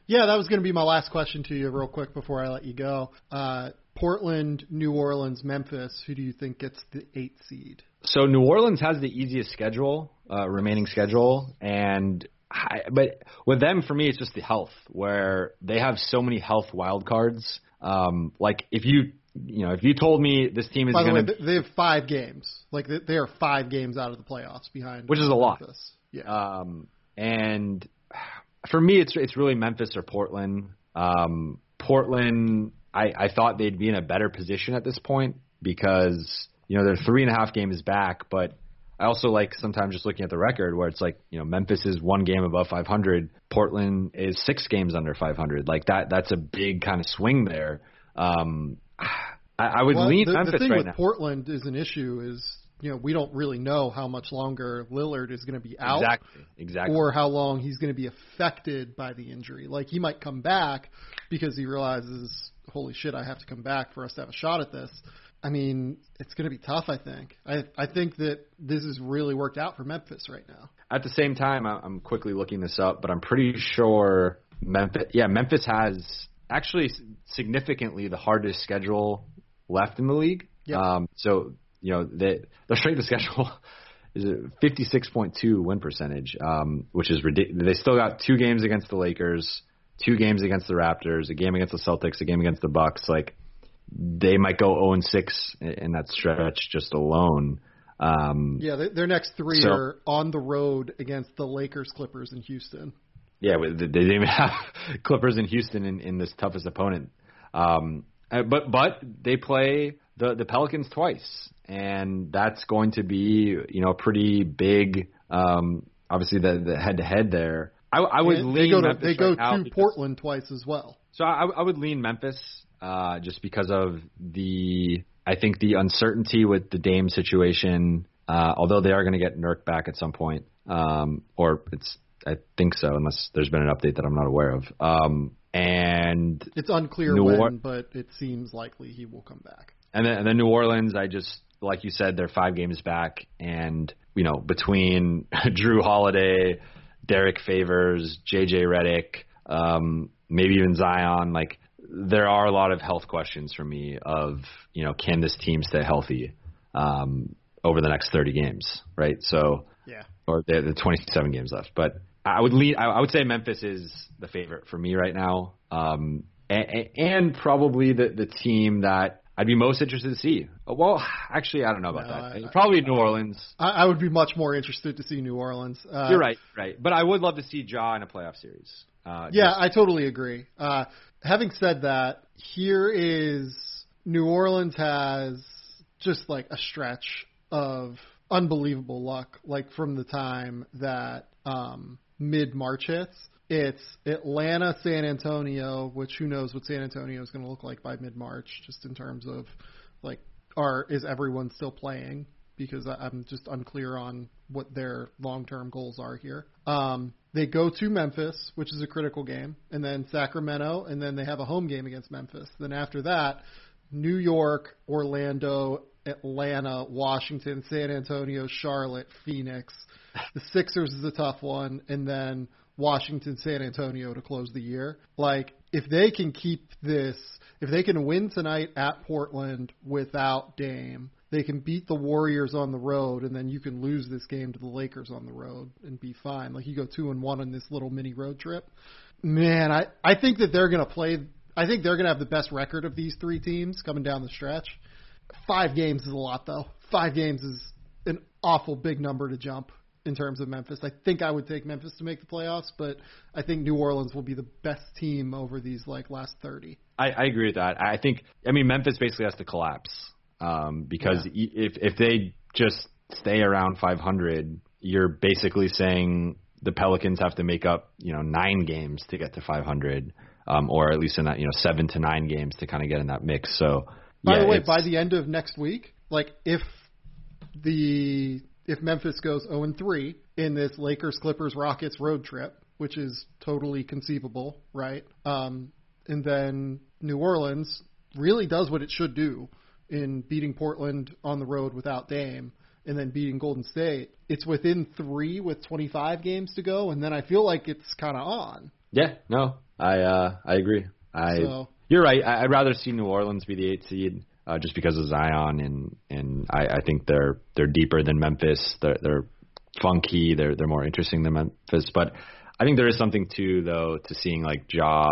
Yeah, that was going to be my last question to you, real quick, before I let you go. Uh, Portland, New Orleans, Memphis. Who do you think gets the eight seed? So New Orleans has the easiest schedule, uh, remaining schedule, and I, but with them, for me, it's just the health, where they have so many health wild cards. Um, like if you, you know, if you told me this team is By the going way, to, th- they have five games. Like they, they are five games out of the playoffs behind, Which is a lot. Memphis. Yeah. Um, and for me, it's it's really Memphis or Portland. Um, Portland, I, I thought they'd be in a better position at this point because you know they're three and a half games back, but I also like sometimes just looking at the record where it's like you know Memphis is one game above 500, Portland is six games under 500. Like that, that's a big kind of swing there. Um, I, I would well, lean the, Memphis the thing right with now. Portland is an issue is you know we don't really know how much longer Lillard is going to be out. Exactly, exactly. or how long he's going to be affected by the injury. Like he might come back because he realizes, holy shit, I have to come back for us to have a shot at this. I mean, it's going to be tough. I think. I I think that this has really worked out for Memphis right now. At the same time, I'm quickly looking this up, but I'm pretty sure Memphis. Yeah, Memphis has actually significantly the hardest schedule left in the league. Yep. Um, so you know they, their strength of schedule is a 56.2 win percentage, um, which is ridiculous. They still got two games against the Lakers, two games against the Raptors, a game against the Celtics, a game against the Bucks. Like they might go 0 and 6 in- that stretch just alone. Um, Yeah, they, their next three So- are on the road against the Lakers, Clippers, and Houston. Yeah, they didn't even have Clippers in Houston in, in this toughest opponent. Um, uh, but but they play the the Pelicans twice, and that's going to be you know a pretty big. Um, obviously the the head to head there. I, I would lean they go to Memphis they go right to because- Portland twice as well. So I, I would lean Memphis uh, just because of the I think the uncertainty with the Dame situation. Uh, although they are going to get Nurk back at some point, um, or it's I think so, unless there's been an update that I'm not aware of. Um, and It's unclear New when, Or- but it seems likely he will come back. and then and then New Orleans, I just like you said, they're five games back, and you know between Jrue Holiday, Derrick Favors, J.J. Redick, um, maybe even Zion, like there are a lot of health questions for me of you know can this team stay healthy um, over the next 30 games, right? So Yeah. or the, the 27 games left. But I would lean. I, I would say Memphis is the favorite for me right now, um, and, and probably the the team that I'd be most interested to see. Well, actually, I don't know about No, that. I- probably New Orleans. I, I would be much more interested to see New Orleans. Uh, You're right, right. But I would love to see Ja in a playoff series. Uh, Yeah, just- I totally agree. Uh, having said that, here is New Orleans has just like a stretch of unbelievable luck, like from the time that um, mid March hits. It's Atlanta, San Antonio, which who knows what San Antonio is going to look like by mid March, just in terms of like, are is everyone still playing? because I'm just unclear on what their long-term goals are here. Um, they go to Memphis, which is a critical game, and then Sacramento, and then they have a home game against Memphis. Then after that, New York, Orlando, Atlanta, Washington, San Antonio, Charlotte, Phoenix. The Sixers is a tough one, and then Washington, San Antonio to close the year. Like, if they can keep this, if they can win tonight at Portland without Dame, they can beat the Warriors on the road, and then you can lose this game to the Lakers on the road and be fine. Like, you go two and one on this little mini road trip. Man, I, I think that they're going to play, I think they're going to have the best record of these three teams coming down the stretch. Five games is a lot, though. Five games is an awful big number to jump in terms of Memphis. I think I would take Memphis to make the playoffs, but I think New Orleans will be the best team over these like last 30. I, I agree with that. I think I mean Memphis basically has to collapse um, because yeah. if if they just stay around 500, you're basically saying the Pelicans have to make up you know nine games to get to 500, um, or at least in that you know seven to nine games to kind of get in that mix. So by yeah, the way, by the end of next week, like if the if Memphis goes 0 and 3 in this Lakers Clippers Rockets road trip, which is totally conceivable, right? Um, and then New Orleans really does what it should do in beating Portland on the road without Dame and then beating Golden State. It's within three with 25 games to go, and then I feel like it's kind of on. Yeah, no, I uh, I agree. I so, you're right. I'd rather see New Orleans be the eight seed uh, just because of Zion, and and I, I think they're they're deeper than Memphis. They're they're funky. They're they're more interesting than Memphis. But I think there is something too, though, to seeing like Ja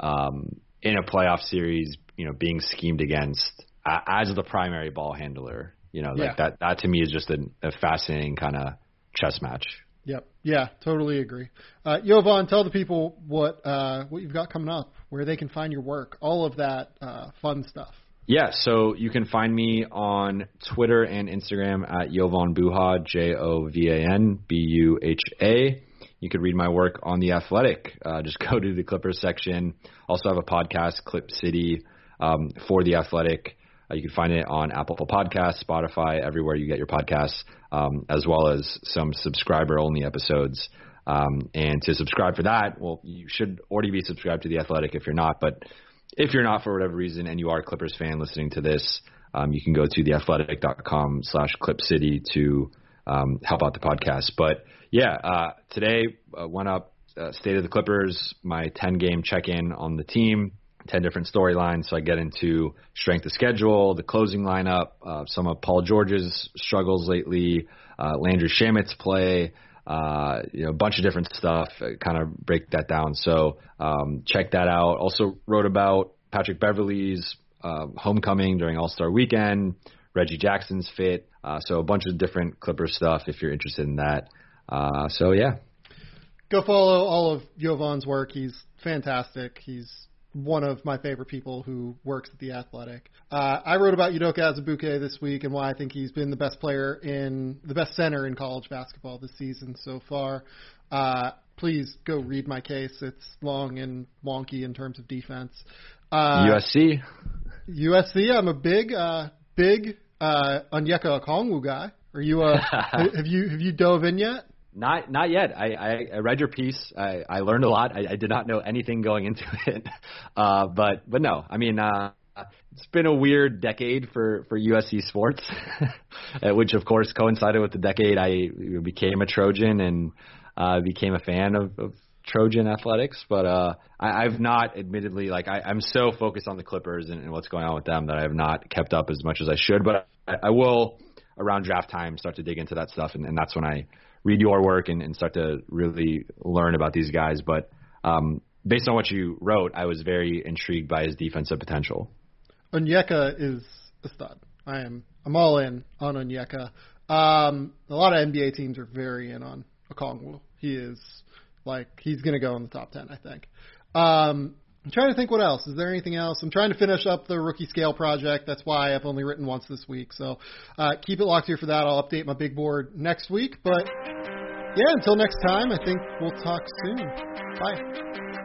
um, in a playoff series, you know, being schemed against uh, as the primary ball handler. You know, like yeah. that that to me is just a, a fascinating kind of chess match. Yep. Yeah, totally agree. Uh, Jovan, tell the people what uh, what you've got coming up, where they can find your work, all of that uh, fun stuff. Yeah, so you can find me on Twitter and Instagram at Jovan Buha, J O V A N B U H A. You could read my work on The Athletic. Uh, just go to the Clippers section. Also have a podcast, Clip City, um, for The Athletic. Uh, you can find it on Apple Podcasts, Spotify, everywhere you get your podcasts, um, as well as some subscriber-only episodes. Um, and to subscribe for that, well, you should already be subscribed to The Athletic if you're not, but if you're not for whatever reason and you are a Clippers fan listening to this, um, you can go to theathletic.com slash clip city to um, help out the podcast. But yeah, uh, today uh, went up uh, State of the Clippers, my 10 game check in on the team, 10 different storylines. So I get into strength of schedule, the closing lineup, uh, some of Paul George's struggles lately, uh, Landry Shamet's play, uh, you know, a bunch of different stuff, uh, kind of break that down. So um, check that out. Also wrote about Patrick Beverley's uh, homecoming during All Star Weekend, Reggie Jackson's fit. Uh, so a bunch of different Clipper stuff if you're interested in that. Uh, so yeah. Go follow all of Jovan's work. He's fantastic. He's one of my favorite people who works at the Athletic. Uh, I wrote about Udoka Azubuike this week and why I think he's been the best player in the best center in college basketball this season so far. Uh, please go read my case. It's long and wonky in terms of defense. Uh, USC. USC. I'm a big, uh, big uh, Onyeka Okongwu guy. Are you? Uh, have you have you dove in yet? Not not yet. I, I, I read your piece. I, I learned a lot. I, I did not know anything going into it. Uh, but but no, I mean uh, it's been a weird decade for for USC sports, which of course coincided with the decade I became a Trojan and uh, became a fan of, of Trojan athletics. But uh, I, I've not, admittedly, like I, I'm so focused on the Clippers and, and what's going on with them that I have not kept up as much as I should. But I, I will around draft time start to dig into that stuff, and, and that's when I read your work and, and start to really learn about these guys. But um, based on what you wrote, I was very intrigued by his defensive potential. Onyeka is a stud. I am. I'm all in on Onyeka. Um, a lot of NBA teams are very in on Okongwu. He is like he's going to go in the top ten, I think. Um, I'm trying to think what else. Is there anything else? I'm trying to finish up the rookie scale project. That's why I've only written once this week. So uh, keep it locked here for that. I'll update my big board next week. But yeah, until next time, I think we'll talk soon. Bye.